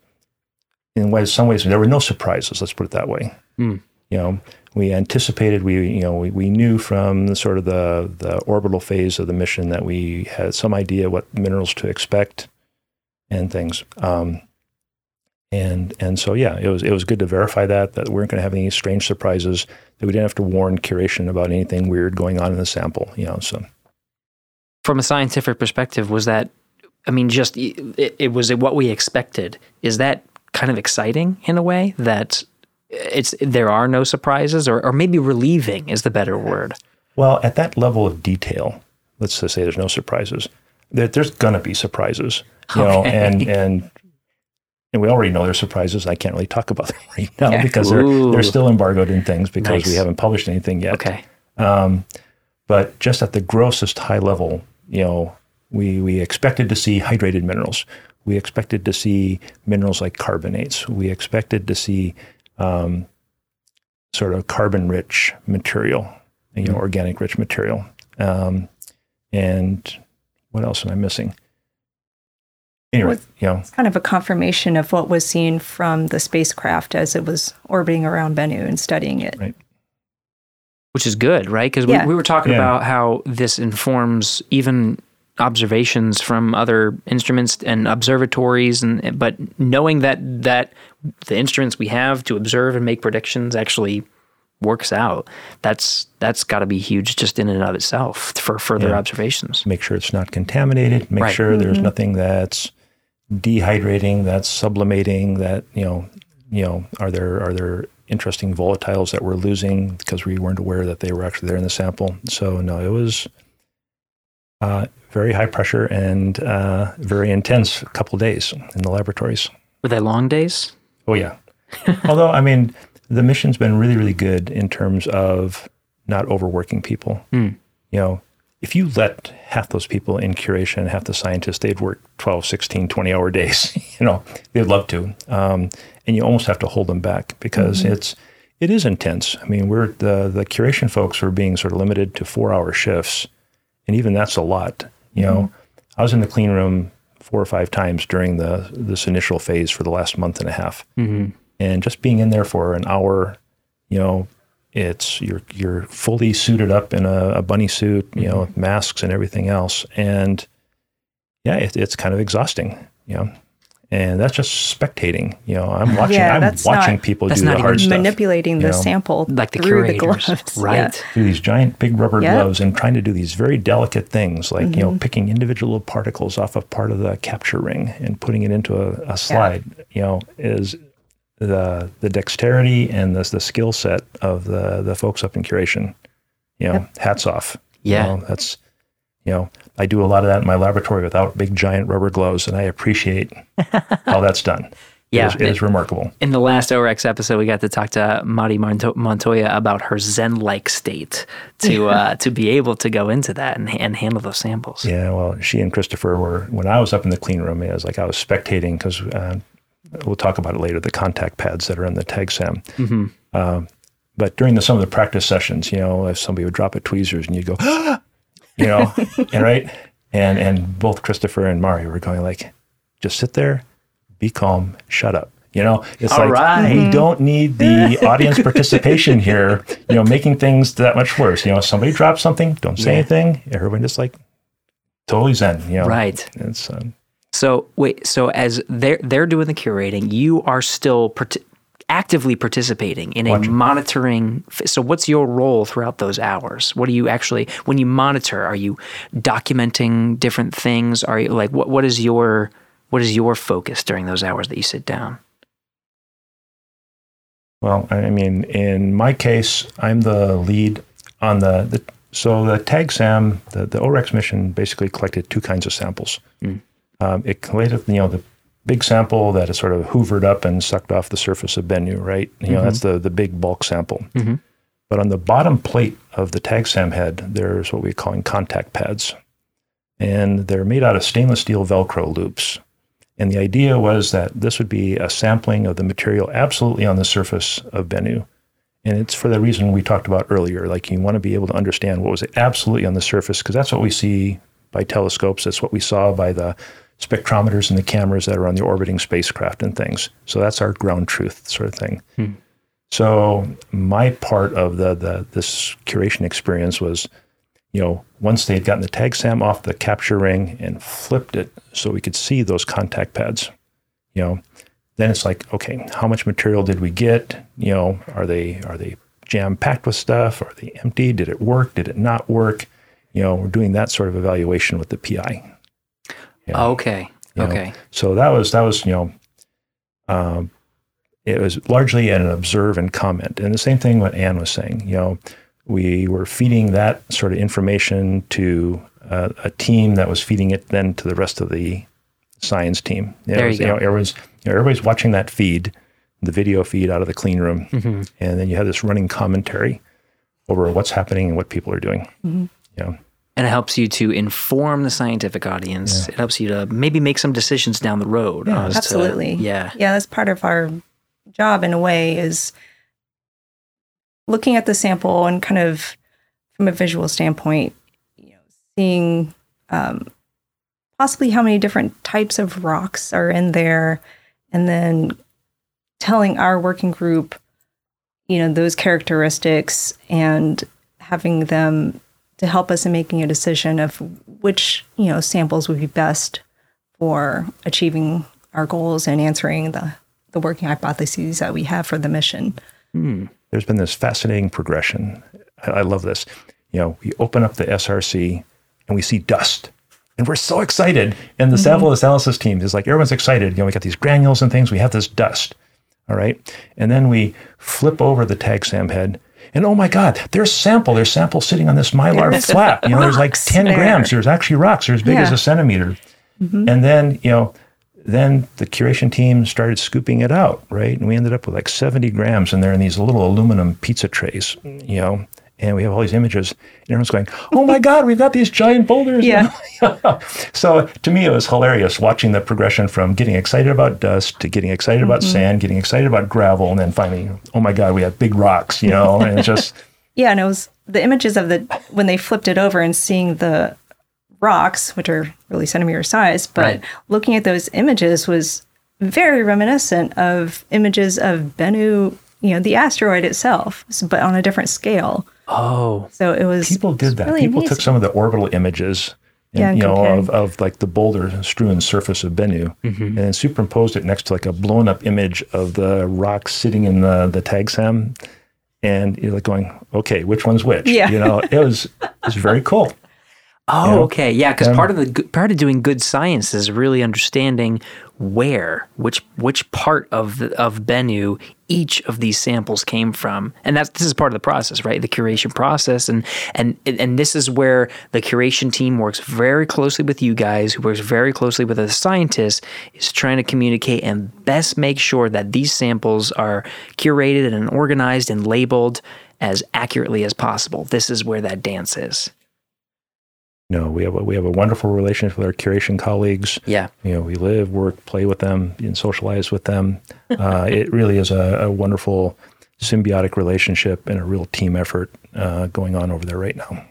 in ways, some ways, there were no surprises. Let's put it that way. Hmm. You know, we anticipated. We, you know, we, we knew from the sort of the the orbital phase of the mission that we had some idea what minerals to expect and things. Um, and and so yeah, it was it was good to verify that that we weren't going to have any strange surprises. That we didn't have to warn curation about anything weird going on in the sample. You know, so. From a scientific perspective, was that? I mean, just it, it was what we expected. Is that kind of exciting in a way that it's there are no surprises, or or maybe relieving is the better word. Well, at that level of detail, let's just say there's no surprises. There, there's gonna be surprises, you know, and and and we already know there's surprises. I can't really talk about them right now Yeah. because they're they're still embargoed in things because we haven't published anything yet. Okay. Um, but just at the grossest high level, you know, we we expected to see hydrated minerals. We expected to see minerals like carbonates. We expected to see um, sort of carbon-rich material, you know, organic-rich material. Um, and what else am I missing? Anyway, What- you know, It's kind of a confirmation of what was seen from the spacecraft as it was orbiting around Bennu and studying it. Right. which is good, right? Because Yeah. we, we were talking Yeah. about how this informs even observations from other instruments and observatories, and but knowing that that the instruments we have to observe and make predictions actually works out, that's that's got to be huge just in and of itself for further Yeah. observations. make sure it's not contaminated, make Right. sure there's mm-hmm. nothing that's dehydrating, that's sublimating, that you know, you know, are there are there interesting volatiles that we're losing because we weren't aware that they were actually there in the sample. So no, it was uh, very high pressure and uh, very intense couple days in the laboratories. Were they long days? Oh yeah. Although I mean, the mission's been really really good in terms of not overworking people. Hmm. You know, if you let half those people in curation, half the scientists, they'd work 12, 16, 20 hour days. you know, they'd love to. Um, and you almost have to hold them back because it's it is intense. I mean, we're the the curation folks are being sort of limited to four hour shifts, and even that's a lot. You know, I was in the clean room four or five times during the this initial phase for the last month and a half, Mm-hmm. and just being in there for an hour, you know, it's you're you're fully suited up in a, a bunny suit, you know, with mm-hmm. masks and everything else, and yeah, it, it's kind of exhausting, you know. And that's just spectating, you know. I'm watching. Yeah, I'm that's watching not- people that's do not the hard even stuff Manipulating the know. sample Like the through the curators, gloves. right? Yeah. through these giant big rubber Yeah. gloves and trying to do these very delicate things like you know mm-hmm. picking individual particles off of part of the capture ring and putting it into a, a slide you know is the the dexterity and the the skill set of the the folks up in curation. You know, hats off. You Yeah. know, that's you know, I do a lot of that in my laboratory without big giant rubber gloves, and I appreciate how that's done. Yeah. it is, it is remarkable. In the last OREx episode, we got to talk to Mari Monto- Montoya about her Zen-like state to uh, to be able to go into that and, and handle those samples. Yeah, well, she and Christopher were when I was up in the clean room. It was like I was spectating because uh, we'll talk about it later. The contact pads that are in the TAGSAM. Um, but during the, some of the practice sessions, you know, if somebody would drop a tweezers and you'd go, you know, and right, and and both Christopher and Mari were going like, just sit there, be calm, shut up. You know, it's All like right. we don't need the audience participation here. You know, making things that much worse. You know, if somebody drops something, don't say Yeah. anything. Everyone just like totally zen. You know, Right. It's um, So wait, so as they're they're doing the curating, you are still part- actively participating in a monitoring. So what's your role throughout those hours? What do you actually when you monitor? Are you documenting different things? Are you like what what is your what is your focus during those hours that you sit down? well, I mean, in my case, I'm the lead on the, the so the TAGSAM, the, the OREx mission basically collected two kinds of samples. Hmm. Um, it collected, you know, the big sample that is sort of hoovered up and sucked off the surface of Bennu, right? You know, that's the, the big bulk sample. But on the bottom plate of the TAGSAM head, there's what we're calling contact pads. And they're made out of stainless steel Velcro loops. And the idea was that this would be a sampling of the material absolutely on the surface of Bennu. And it's for the reason we talked about earlier. Like you want to be able to understand what was absolutely on the surface, because that's what we see by telescopes. That's what we saw by the spectrometers and the cameras that are on the orbiting spacecraft and things. So that's our ground truth sort of thing. Hmm. So my part of the, the this curation experience was, you know, once they had gotten the TAGSAM off the capture ring and flipped it so we could see those contact pads, you know, then it's like, okay, how much material did we get? You know, are they are they jam packed with stuff? Are they empty? Did it work? Did it not work? You know, we're doing that sort of evaluation with the PI. Yeah. Okay. You know, Okay. So that was that was you know, um, it was largely an observe and comment, and the same thing what Ann was saying. You know, we were feeding that sort of information to uh, a team that was feeding it then to the rest of the science team. It There you was, go. know, everyone's you know, everybody's watching that feed, the video feed out of the clean room, Mm-hmm. and then you have this running commentary over what's happening and what people are doing. You know, And it helps you to inform the scientific audience. It helps you to maybe make some decisions down the road. Yeah. as to- Absolutely. yeah. Yeah, that's part of our job in a way is looking at the sample and kind of from a visual standpoint, you know, seeing um, possibly how many different types of rocks are in there, and then telling our working group, you know, those characteristics and having them to help us in making a decision of which you know samples would be best for achieving our goals and answering the the working hypotheses that we have for the mission. Hmm. there's been this fascinating progression. I, I love this. You know, we open up the SRC and we see dust. And we're so excited. And the mm-hmm. sample analysis team is like, everyone's excited. You know, we got these granules and things. We have this dust. All right. And then we flip over the TAGSAM head. And oh my God, there's sample. There's sample sitting on this mylar There's flap. You know, there's like 10 there. grams. There's actually rocks. They're as big as a centimeter. Mm-hmm. And then, you know, then the curation team started scooping it out, right? And we ended up with like 70 grams, and they're in these little aluminum pizza trays, you know. And we have all these images, and everyone's going, "Oh my God, we've got these giant boulders!" Yeah. so to me, it was hilarious watching the progression from getting excited about dust to getting excited about mm-hmm. sand, getting excited about gravel, and then finally, oh my God, we have big rocks, you know. And it's just Yeah, and it was the images of the when they flipped it over and seeing the rocks, which are really centimeter size, but Right. looking at those images was very reminiscent of images of Bennu, you know, the asteroid itself, but on a different scale. Oh. So it was people did that. really people took some of the orbital images, and, Yeah, and you know, compared. of, of like the boulder strewn surface of Bennu, and then superimposed it next to like a blown up image of the rock sitting in the the TAGSAM, and you're like going, okay, which one's which? Yeah. you know, it was it was very cool. Oh, you know? okay, yeah. Because Um, part of the part of doing good science is really understanding where, which which part of the, of Bennu each of these samples came from, and that's this is part of the process, right? The curation process, and and and this is where the curation team works very closely with you guys, who works very closely with the scientists, is trying to communicate and best make sure that these samples are curated and organized and labeled as accurately as possible. This is where that dance is. No, we have a, we have a wonderful relationship with our curation colleagues. Yeah. You know, we live, work, play with them, and socialize with them. Uh, it really is a, a wonderful symbiotic relationship and a real team effort uh, going on over there right now.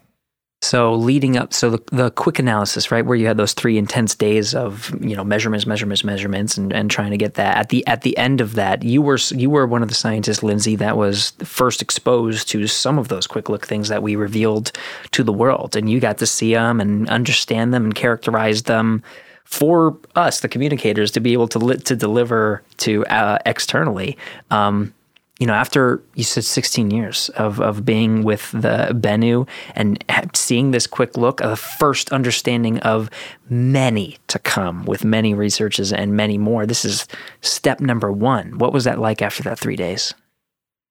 So leading up, so the, the quick analysis, right, where you had those three intense days of you know measurements, measurements, measurements, and, and trying to get that at the at the end of that, you were you were one of the scientists, Lindsay, that was first exposed to some of those quick look things that we revealed to the world, and you got to see them and understand them and characterize them for us, the communicators, to be able to li- to deliver to uh, externally. Um, you know, after you said 16 years of, of being with the Bennu and seeing this quick look, a first understanding of many to come with many researches and many more. This is step number one. What was that like after that three days?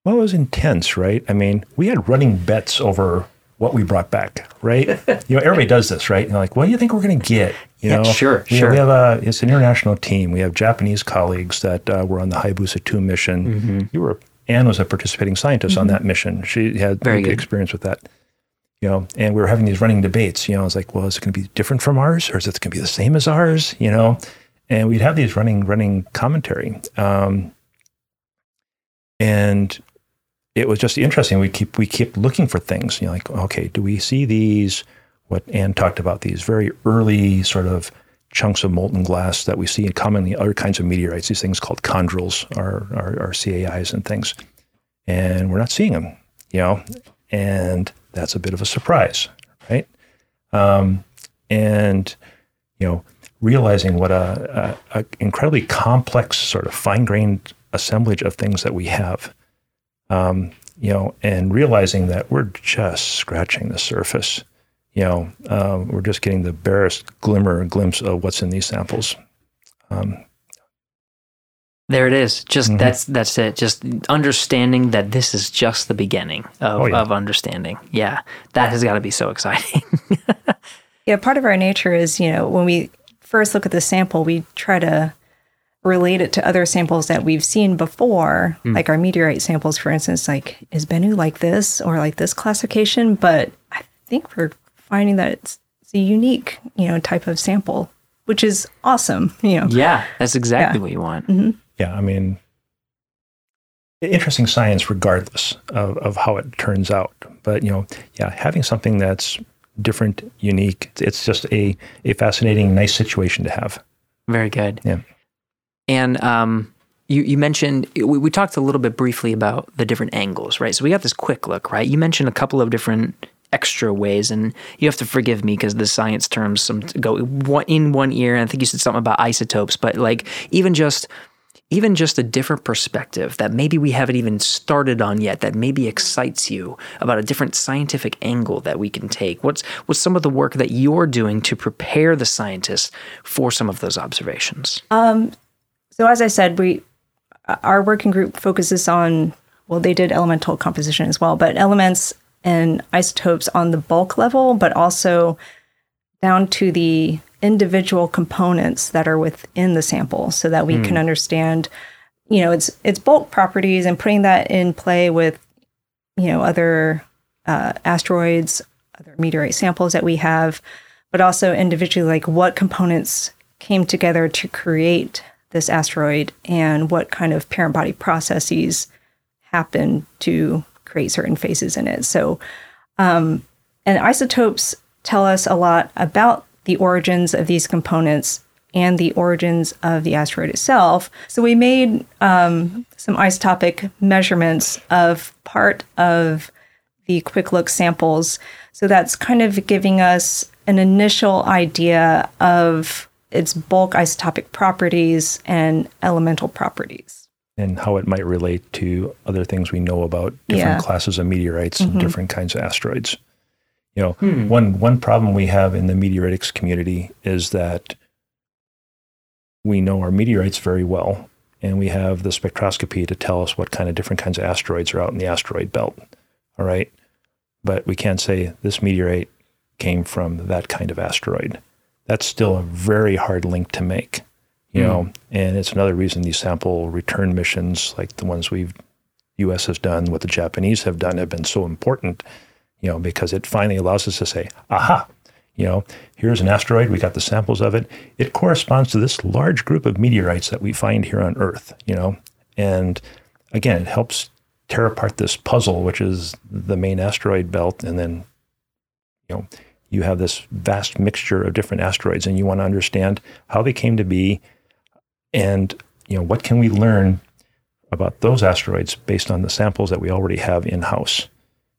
Well, it was intense, right? I mean, we had running bets over what we brought back, right? you know, everybody does this, right? You're like, what do you think we're going to get? You Yeah, know, sure, sure. We have a it's an international team. We have Japanese colleagues that uh, were on the Hayabusa two mission. Mm-hmm. You were Ann was a participating scientist on that mission. She had Very good. experience with that. You know, and we were having these running debates. You know, I was like, well, is it going to be different from ours, or is it going to be the same as ours? You know, and we'd have these running running commentary. Um, and it was just interesting. We keep we keep looking for things. You know, like okay, do we see these? What Ann talked about these very early sort of chunks of molten glass that we see in commonly other kinds of meteorites. These things called chondrules are, are, CAIs and things, and we're not seeing them. You know, and that's a bit of a surprise, right? Um, and you know, realizing what a, a, a incredibly complex sort of fine grained assemblage of things that we have um, you know, and realizing that we're just scratching the surface. You know, um, we're just getting the barest glimmer, glimpse of what's in these samples. Um, There it is. Just Mhm. that's that's it. Just understanding that this is just the beginning of, Oh, yeah. of understanding. Yeah, that has got to be so exciting. Yeah, part of our nature is, you know, when we first look at the sample, we try to relate it to other samples that we've seen before, like our meteorite samples, for instance. Like, is Bennu like this or like this classification? But I think we're finding that it's, it's a unique, you know, type of sample, which is awesome. You know, yeah, that's exactly Yeah. what you want. yeah, I mean, interesting science regardless of, of how it turns out. But, you know, yeah, having something that's different, unique, it's just a, a fascinating, nice situation to have. Very good. Yeah. And um, you, you mentioned, we, we talked a little bit briefly about the different angles, right? So we got this quick look, right? You mentioned a couple of different extra ways, and you have to forgive me because the science terms some go in one ear, and I think you said something about isotopes, but like even just even just a different perspective that maybe we haven't even started on yet that maybe excites you about a different scientific angle that we can take. What's what's some of the work that you're doing to prepare the scientists for some of those observations? Um, so as I said, we our working group focuses on well, they did elemental composition as well, but elements and isotopes on the bulk level, but also down to the individual components that are within the sample so that we can understand you know its its bulk properties and putting that in play with you know other uh, asteroids other meteorite samples that we have but also individually like what components came together to create this asteroid and what kind of parent body processes happen to create certain phases in it so um, and isotopes tell us a lot about the origins of these components and the origins of the asteroid itself. So we made um, some isotopic measurements of part of the quick look samples. So that's kind of giving us an initial idea of its bulk isotopic properties and elemental properties. And how it might relate to other things we know about different Yeah. Mm-hmm. classes of meteorites and different kinds of asteroids. You know, one one problem we have in the meteoritics community is that we know our meteorites very well, and we have the spectroscopy to tell us what kind of different kinds of asteroids are out in the asteroid belt. All right, but we can't say this meteorite came from that kind of asteroid. That's still a very hard link to make, you hmm. know, and it's another reason these sample return missions, like the ones we've U.S. has done, what the Japanese have done, have been so important, you know, because it finally allows us to say, aha, you know, here's an asteroid, we got the samples of it. It corresponds to this large group of meteorites that we find here on Earth, you know, and again, it helps tear apart this puzzle, which is the main asteroid belt, and then, you know, you have this vast mixture of different asteroids, and you want to understand how they came to be, and you know, what can we learn about those asteroids based on the samples that we already have in house,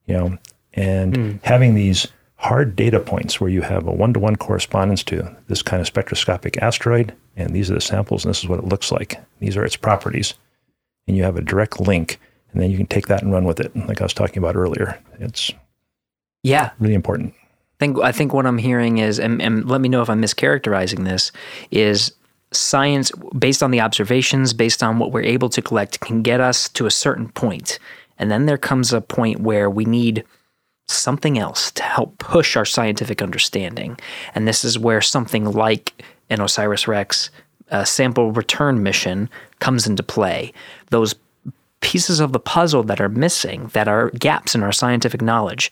you know, and hmm. having these hard data points where you have a one to one correspondence to this kind of spectroscopic asteroid, and these are the samples, and this is what it looks like. These are its properties, and you have a direct link, and then you can take that and run with it, like I was talking about earlier. It's Yeah. really important. I think I think what I'm hearing is, and, and let me know if I'm mischaracterizing this, is science based on the observations, based on what we're able to collect, can get us to a certain point, and then there comes a point where we need something else to help push our scientific understanding, and this is where something like an OSIRIS REx sample return mission comes into play. Those pieces of the puzzle that are missing, that are gaps in our scientific knowledge,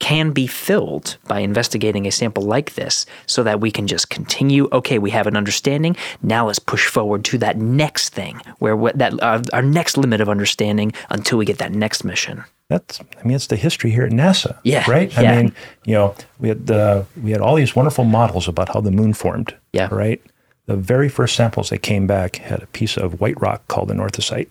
can be filled by investigating a sample like this so that we can just continue okay we have an understanding now let's push forward to that next thing where what that uh, our next limit of understanding until we get that next mission That's, I mean, it's the history here at NASA. Yeah, Right. yeah. I mean, you know, we had uh, we had all these wonderful models about how the moon formed. Yeah. Right. The very first samples that came back had a piece of white rock called the anorthosite,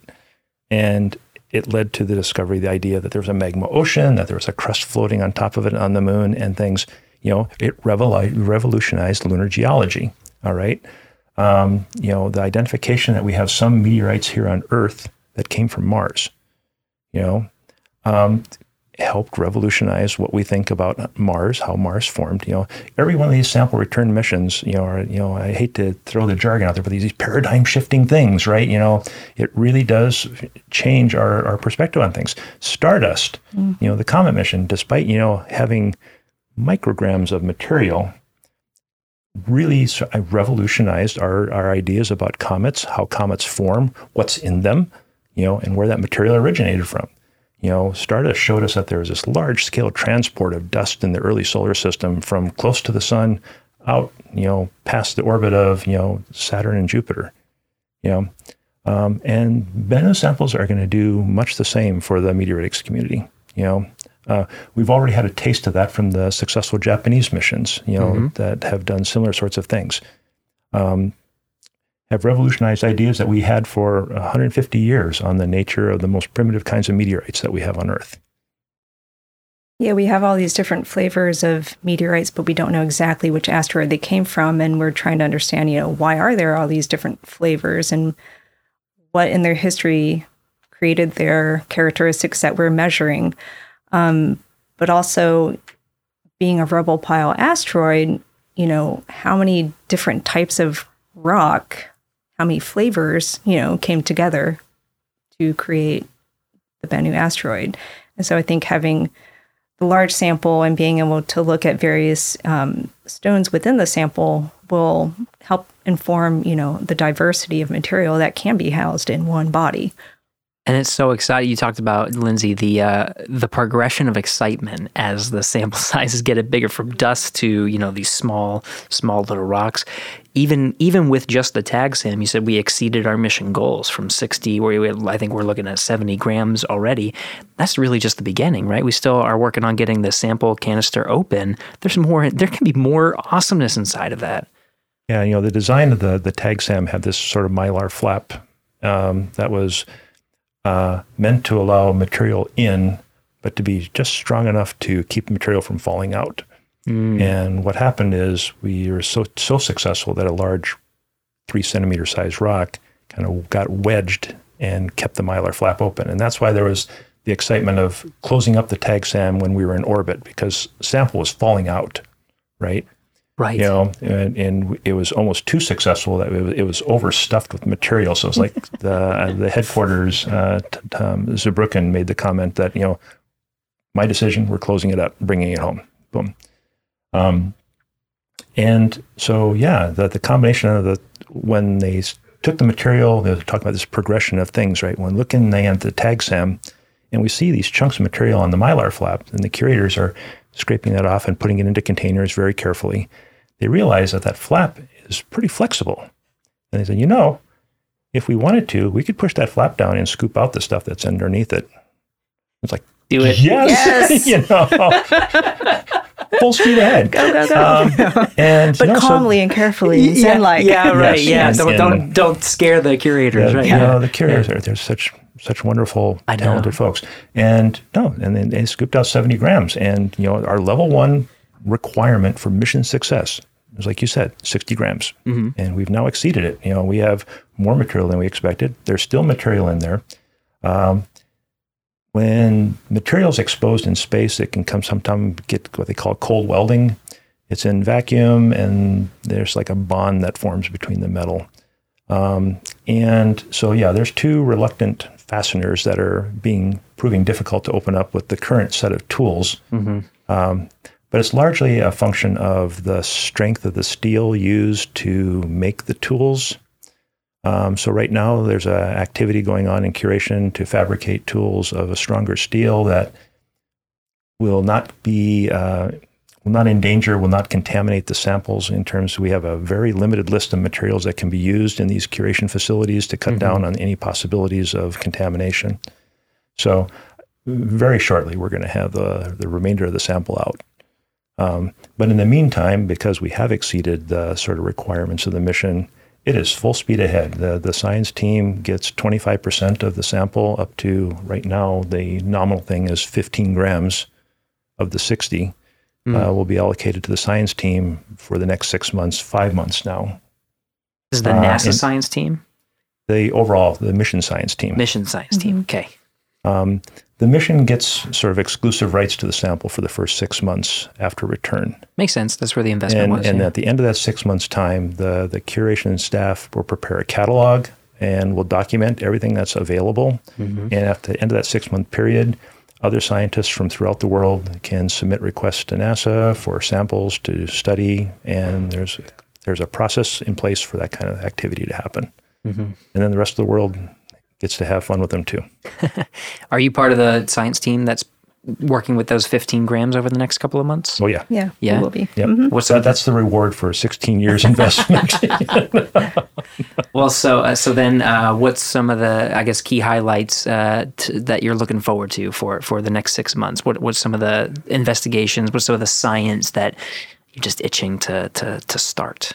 and it led to the discovery, the idea that there was a magma ocean, that there was a crust floating on top of it on the moon, and things. You know, it revolutionized lunar geology. All right. Um, you know, the identification that we have some meteorites here on Earth that came from Mars. You know, um, helped revolutionize what we think about Mars, how Mars formed. You know, every one of these sample return missions, you know, are, you know, I hate to throw the jargon out there, but these, these paradigm shifting things, right? You know, it really does change our, our perspective on things. Stardust, you know, the comet mission, despite, you know, having micrograms of material, really uh, revolutionized our, our ideas about comets, how comets form, what's in them, you know, and where that material originated from. You know, Stardust showed us that there was this large scale transport of dust in the early solar system from close to the sun out, you know, past the orbit of, you know, Saturn and Jupiter. You know, um, and Bennu samples are going to do much the same for the meteoritics community. You know, uh, we've already had a taste of that from the successful Japanese missions, you know, that have done similar sorts of things. Um, have revolutionized ideas that we had for 150 years on the nature of the most primitive kinds of meteorites that we have on Earth. Yeah, we have all these different flavors of meteorites, but we don't know exactly which asteroid they came from. And we're trying to understand, you know, why are there all these different flavors and what in their history created their characteristics that we're measuring. Um, but also, being a rubble pile asteroid, you know, how many different types of rock, how many flavors, you know, came together to create the Bennu asteroid. And so I think having the large sample and being able to look at various um, stones within the sample will help inform, you know, the diversity of material that can be housed in one body. And it's so exciting. You talked about Lindsay the uh, the progression of excitement as the sample sizes get bigger from dust to you know these small small little rocks. Even even with just the TAGSAM, you said we exceeded our mission goals from sixty. Where I think we're looking at seventy grams already. That's really just the beginning, right? We still are working on getting the sample canister open. There's more. There can be more awesomeness inside of that. Yeah, you know, the design of the the TAGSAM had this sort of mylar flap um, that was uh, meant to allow material in, but to be just strong enough to keep material from falling out. And what happened is we were so so successful that a large three centimeter size rock kind of got wedged and kept the mylar flap open, and that's why there was the excitement of closing up the TAGSAM when we were in orbit because sample was falling out, right? Right. You know, and, and it was almost too successful that it was, it was overstuffed with material. So it's like the the headquarters, uh, Tom made the comment that you know, my decision, we're closing it up, bringing it home. Boom. Um, and so yeah, the the combination of the when they took the material, they were talking about this progression of things, right? When looking at the TAGSAM, and we see these chunks of material on the mylar flap, and the curators are scraping that off and putting it into containers very carefully. They realize that that flap is pretty flexible, and they said, you know, if we wanted to, we could push that flap down and scoop out the stuff that's underneath it. It's like, Do it. yes, you know, full speed ahead. Go, go, go. Um, and but you know, so- calmly and carefully, and yeah, like, yeah, right. Yes, yeah. yes, don't, and- don't don't scare the curators, yeah, right? you know, the curators are they're such such wonderful, talented folks. And no, and then they scooped out 70 grams. And you know, our level one requirement for mission success is like you said, 60 grams. Mm-hmm. And we've now exceeded it. You know, we have more material than we expected. There's still material in there. Um, when material is exposed in space, it can come sometime get what they call cold welding. It's in vacuum, and there's like a bond that forms between the metal. Um, and so, yeah, there's two reluctant fasteners that are being proving difficult to open up with the current set of tools. Um, but it's largely a function of the strength of the steel used to make the tools. Um, so right now, there's a activity going on in curation to fabricate tools of a stronger steel that will not be uh, will not endanger, will not contaminate the samples. In terms, we have a very limited list of materials that can be used in these curation facilities to cut down on any possibilities of contamination. So very shortly, we're going to have the the remainder of the sample out. Um, but in the meantime, because we have exceeded the sort of requirements of the mission, it is full speed ahead. The, the science team gets 25% of the sample up to right now, the nominal thing is 15 grams of the 60 uh, will be allocated to the science team for the next six months, five months now. This is the Uh, NASA and- science team, The overall, the mission science team. mission science team. Okay. Um, the mission gets sort of exclusive rights to the sample for the first six months after return. Makes sense. That's where the investment and, was. and yeah. at the end of that six months time the, the curation staff will prepare a catalog and will document everything that's available Mm-hmm. and at the end of that six month period other scientists from throughout the world can submit requests to nasa for samples to study and there's there's a process in place for that kind of activity to happen Mm-hmm. and then the rest of the world gets to have fun with them too Are you part of the science team that's working with those 15 grams over the next couple of months? oh yeah yeah, Yeah. it will be. Yep. What's so the- that's the reward for 16 years investment Well, so uh, so then, uh, what's some of the I guess key highlights uh, t- that you're looking forward to for for the next six months? What what's some of the investigations? What's some of the science that you're just itching to to to start?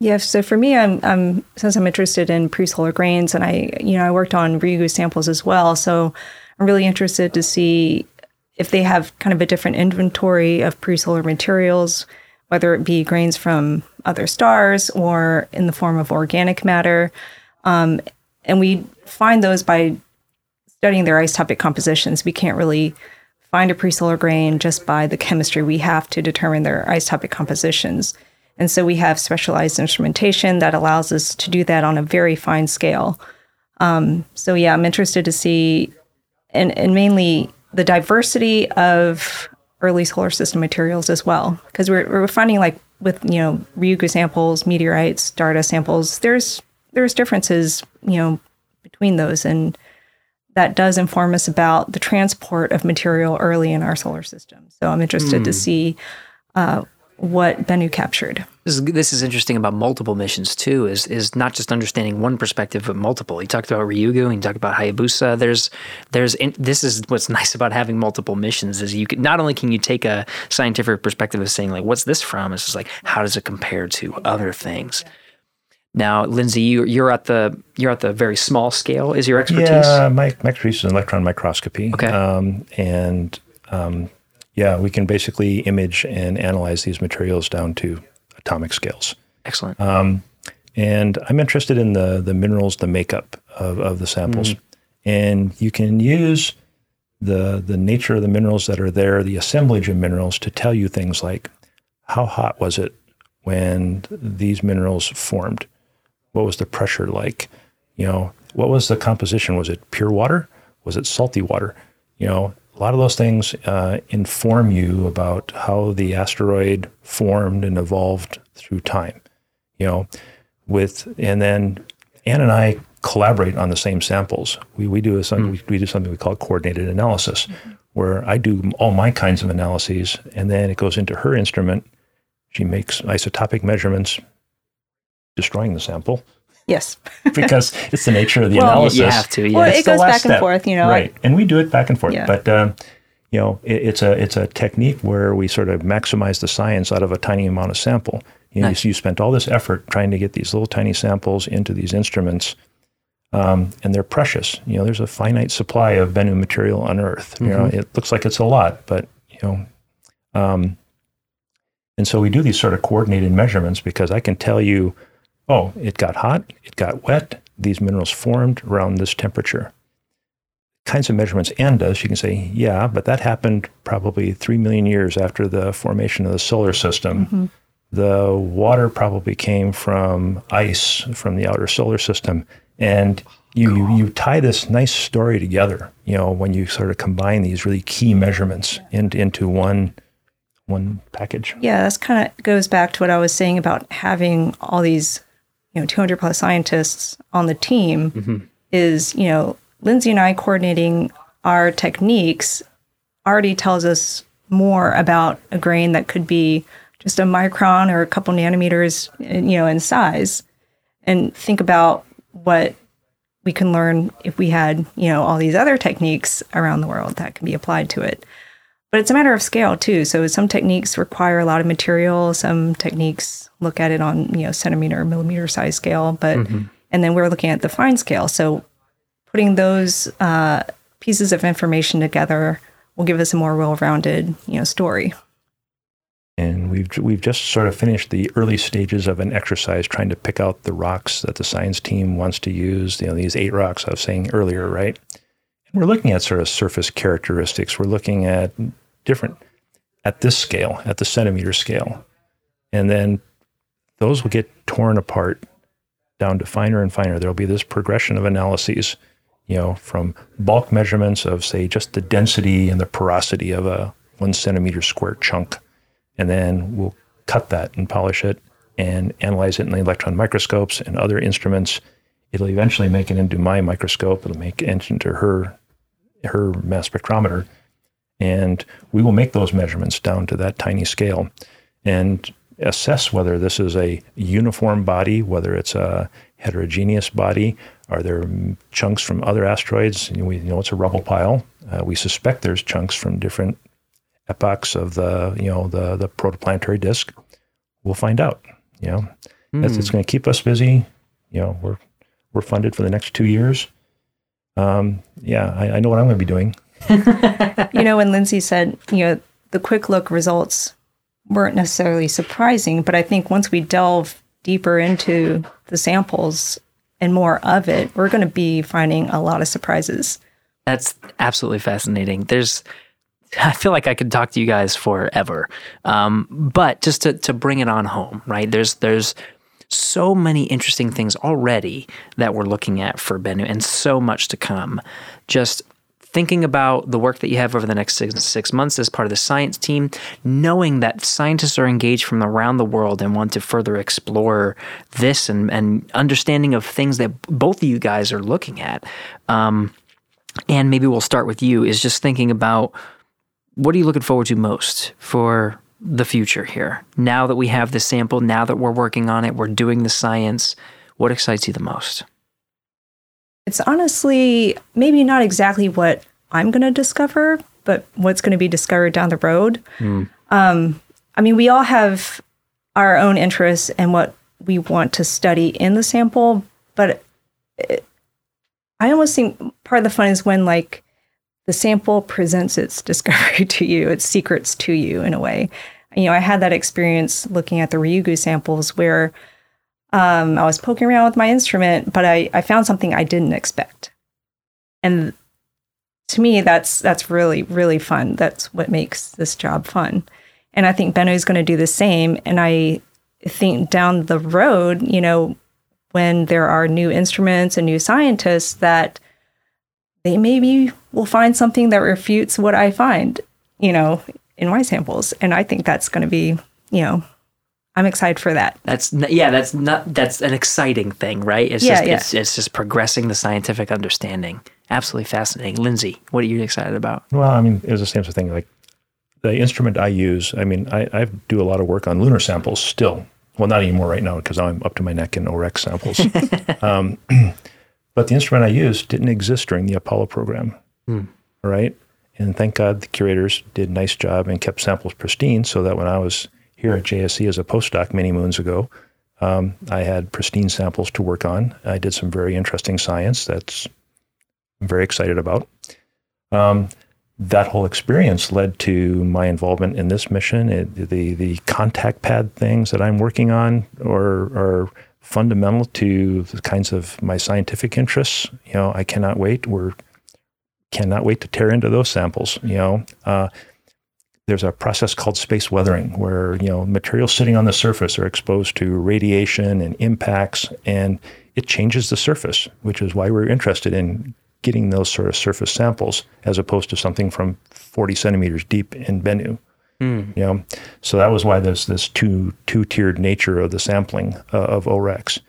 Yeah, so for me, I'm, I'm since I'm interested in pre-solar grains, and I, you know, I worked on Ryugu samples as well. So I'm really interested to see if they have kind of a different inventory of pre-solar materials, whether it be grains from other stars or in the form of organic matter. Um, and we find those by studying their isotopic compositions. We can't really find a pre-solar grain just by the chemistry. We have to determine their isotopic compositions. And so we have specialized instrumentation that allows us to do that on a very fine scale. Um, so yeah, I'm interested to see, and, and mainly the diversity of early solar system materials as well, because we're, we're finding like with you know Ryugu samples, meteorites, Stardust samples, there's there's differences you know between those, and that does inform us about the transport of material early in our solar system. So I'm interested to see uh, what Bennu captured. This is, this is interesting about multiple missions too. Is is not just understanding one perspective, but multiple. You talked about Ryugu, and you talked about Hayabusa. There's there's in, this is what's nice about having multiple missions is you can not only can you take a scientific perspective of saying like what's this from. It's just like how does it compare to other things. Now, Lindsay, you, you're at the you're at the very small scale. Is your expertise? Yeah, my, my expertise is in electron microscopy. Okay. Um, and um, yeah, we can basically image and analyze these materials down to atomic scales. Excellent. Um, and I'm interested in the the minerals, the makeup of, of the samples. Mm-hmm. And you can use the the nature of the minerals that are there, the assemblage of minerals to tell you things like how hot was it when these minerals formed? What was the pressure like? You know, what was the composition? Was it pure water? Was it salty water? You know, a lot of those things uh, inform you about how the asteroid formed and evolved through time. You know, with and then Ann and I collaborate on the same samples. We, we do a, some, we, we do something we call coordinated analysis, where I do all my kinds of analyses, and then it goes into her instrument. She makes isotopic measurements, destroying the sample Yes. because it's the nature of the Well, analysis. You have to, yeah. Well, It's it goes last back and step. forth, you know. right? And we do it back and forth, Yeah. but um, you know, it, it's a it's a technique where we sort of maximize the science out of a tiny amount of sample. You know, Nice. you, you spent all this effort trying to get these little tiny samples into these instruments, um, and they're precious. You know, there's a finite supply of Bennu material on Earth. You know, it looks like it's a lot, but you know. Um, and so we do these sort of coordinated measurements because I can tell you, oh, it got hot, it got wet, these minerals formed around this temperature. Kinds of measurements and does, you can say, yeah, but that happened probably three million years after the formation of the solar system. Mm-hmm. The water probably came from ice from the outer solar system. And you, you, you tie this nice story together, you know, when you sort of combine these really key measurements into, into one, one package. Yeah, that's kind of goes back to what I was saying about having all these, you know, 200 plus scientists on the team. Mm-hmm. Is you know, Lindsay and I coordinating our techniques already tells us more about a grain that could be just a micron or a couple nanometers, you know, in size, and think about what we can learn if we had, you know, all these other techniques around the world that can be applied to it. But it's a matter of scale too. So some techniques require a lot of material. Some techniques look at it on you know centimeter, millimeter size scale. But and then we're looking at the fine scale. So putting those uh, pieces of information together will give us a more well-rounded you know story. And we've we've just sort of finished the early stages of an exercise trying to pick out the rocks that the science team wants to use. You know, these eight rocks I was saying earlier, right? And we're looking at sort of surface characteristics. We're looking at different at this scale, at the centimeter scale, and then those will get torn apart down to finer and finer. There'll be this progression of analyses, you know, from bulk measurements of say just the density and the porosity of a one centimeter square chunk and then we'll cut that and polish it and analyze it in the electron microscopes and other instruments. It'll eventually make it into my microscope. It'll make it into her her mass spectrometer, and we will make those measurements down to that tiny scale, and assess whether this is a uniform body, whether it's a heterogeneous body. Are there mm, chunks from other asteroids? You know, we know it's a rubble pile. Uh, we suspect there's chunks from different epochs of the you know the the protoplanetary disk we'll find out you know That's, it's going to keep us busy you know we're we're funded for the next two years um yeah i, I know what i'm going to be doing you know, when Lindsay said, you know, the quick look results weren't necessarily surprising, but I think once we delve deeper into the samples and more of it, we're going to be finding a lot of surprises. That's absolutely fascinating. There's, I feel like I could talk to you guys forever. Um, but just to, to bring it on home, right? There's there's so many interesting things already that we're looking at for Bennu, and so much to come. Just thinking about the work that you have over the next six, six months as part of the science team, knowing that scientists are engaged from around the world and want to further explore this and, and understanding of things that both of you guys are looking at. Um, and maybe we'll start with you is just thinking about what are you looking forward to most for the future here now that we have the sample now that we're working on it we're doing the science what excites you the most It's honestly maybe not exactly what I'm going to discover, but what's going to be discovered down the road. Um, I mean, we all have our own interests and what we want to study in the sample, but it, I almost think part of the fun is when like the sample presents its discovery to you, its secrets to you in a way. You know, I had that experience looking at the Ryugu samples where um, I was poking around with my instrument, but I, I found something I didn't expect. And to me, that's that's really really fun. That's what makes this job fun, and I think Bennu is going to do the same. And I think down the road, you know, when there are new instruments and new scientists, that they maybe will find something that refutes what I find, you know, in my samples. And I think that's going to be, you know, I'm excited for that. That's yeah, that's not that's an exciting thing, right? It's Yeah, just yeah. it's it's just progressing the scientific understanding. Absolutely fascinating. Lindsay, what are you excited about? Well, I mean, it was the same sort of thing. Like the instrument I use, I mean, I, I do a lot of work on lunar samples still. Well, not anymore right now because I'm up to my neck in OREx samples. um, but the instrument I used didn't exist during the Apollo program, right? And thank God the curators did a nice job and kept samples pristine so that when I was here at JSC as a postdoc many moons ago, um, I had pristine samples to work on. I did some very interesting science that's I'm very excited about. Um, that whole experience led to my involvement in this mission. It, the the contact pad things that I'm working on are are fundamental to the kinds of my scientific interests. You know, I cannot wait. We're cannot wait to tear into those samples. You know, uh, there's a process called space weathering where you know materials sitting on the surface are exposed to radiation and impacts, and it changes the surface, which is why we're interested in getting those sort of surface samples as opposed to something from 40 centimeters deep in Bennu. You know, so that was why there's this two two tiered nature of the sampling uh, of OREx.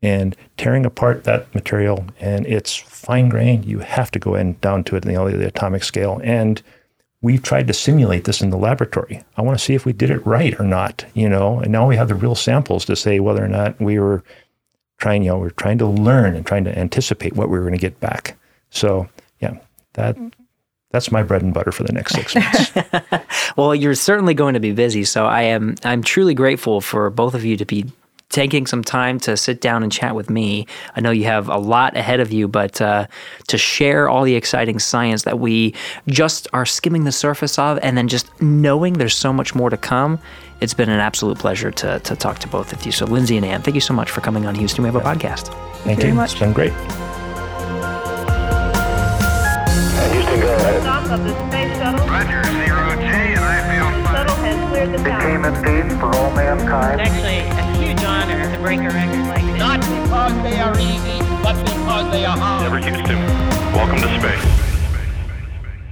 And tearing apart that material and it's fine grained, you have to go in down to it in the, the atomic scale. And we've tried to simulate this in the laboratory. I want to see if we did it right or not, you know. And now we have the real samples to say whether or not we were trying, you know, we're trying to learn and trying to anticipate what we were going to get back. So, yeah, that that's my bread and butter for the next six months. Well, you're certainly going to be busy, so I am I'm truly grateful for both of you to be taking some time to sit down and chat with me. I know you have a lot ahead of you, but uh, to share all the exciting science that we just are skimming the surface of, and then just knowing there's so much more to come. It's been an absolute pleasure to, to talk to both of you. So, Lindsay and Ann, thank you so much for coming on Houston. We have a podcast. Thank very you. much. It's been great. Houston, go ahead. Of the space shuttle. Roger, zero G, and I feel fine. Shuttle has cleared the tower. Became a for all mankind. Actually a huge honor to break a record like this. Not because they are easy, but because they are hard. Ever Houston, welcome to space.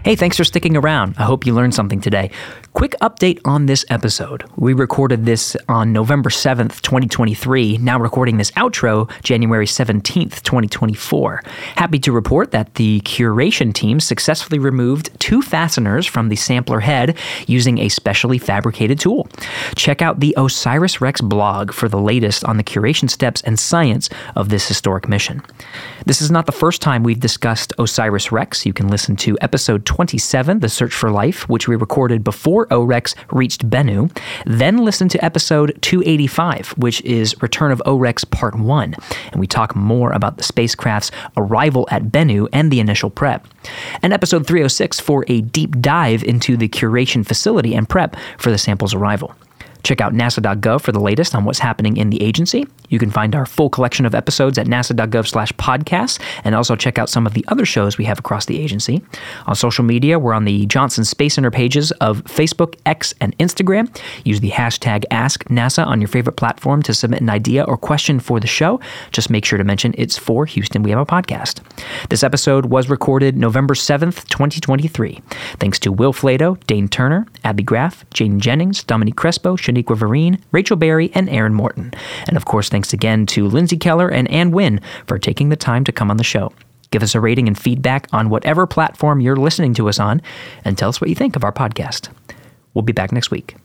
Hey, thanks for sticking around. I hope you learned something today. Quick update on this episode. We recorded this on November 7th, 2023. Now recording this outro January 17th, 2024. Happy to report that the curation team successfully removed two fasteners from the sampler head using a specially fabricated tool. Check out the OSIRIS-REx blog for the latest on the curation steps and science of this historic mission. This is not the first time we've discussed OSIRIS-REx. You can listen to episode 27, The Search for Life, which we recorded before OREx reached Bennu. Then listen to episode 285, which is Return of OREx Part 1. And we talk more about the spacecraft's arrival at Bennu and the initial prep. And episode 306 for a deep dive into the curation facility and prep for the sample's arrival. Check out nasa.gov for the latest on what's happening in the agency. You can find our full collection of episodes at nasa.gov slash podcasts, and also check out some of the other shows we have across the agency. On social media, we're on the Johnson Space Center pages of Facebook, X, and Instagram. Use the hashtag AskNASA on your favorite platform to submit an idea or question for the show. Just make sure to mention it's for Houston We Have a Podcast. This episode was recorded November 7th, 2023. Thanks to Will Flato, Dane Turner, Abby Graf, Jane Jennings, Dominique Crespo, Shaniqua Vereen, Rachel Berry, and Aaron Morton. And of course, thanks again to Lindsay Keller and Ann Nguyen for taking the time to come on the show. Give us a rating and feedback on whatever platform you're listening to us on, and tell us what you think of our podcast. We'll be back next week.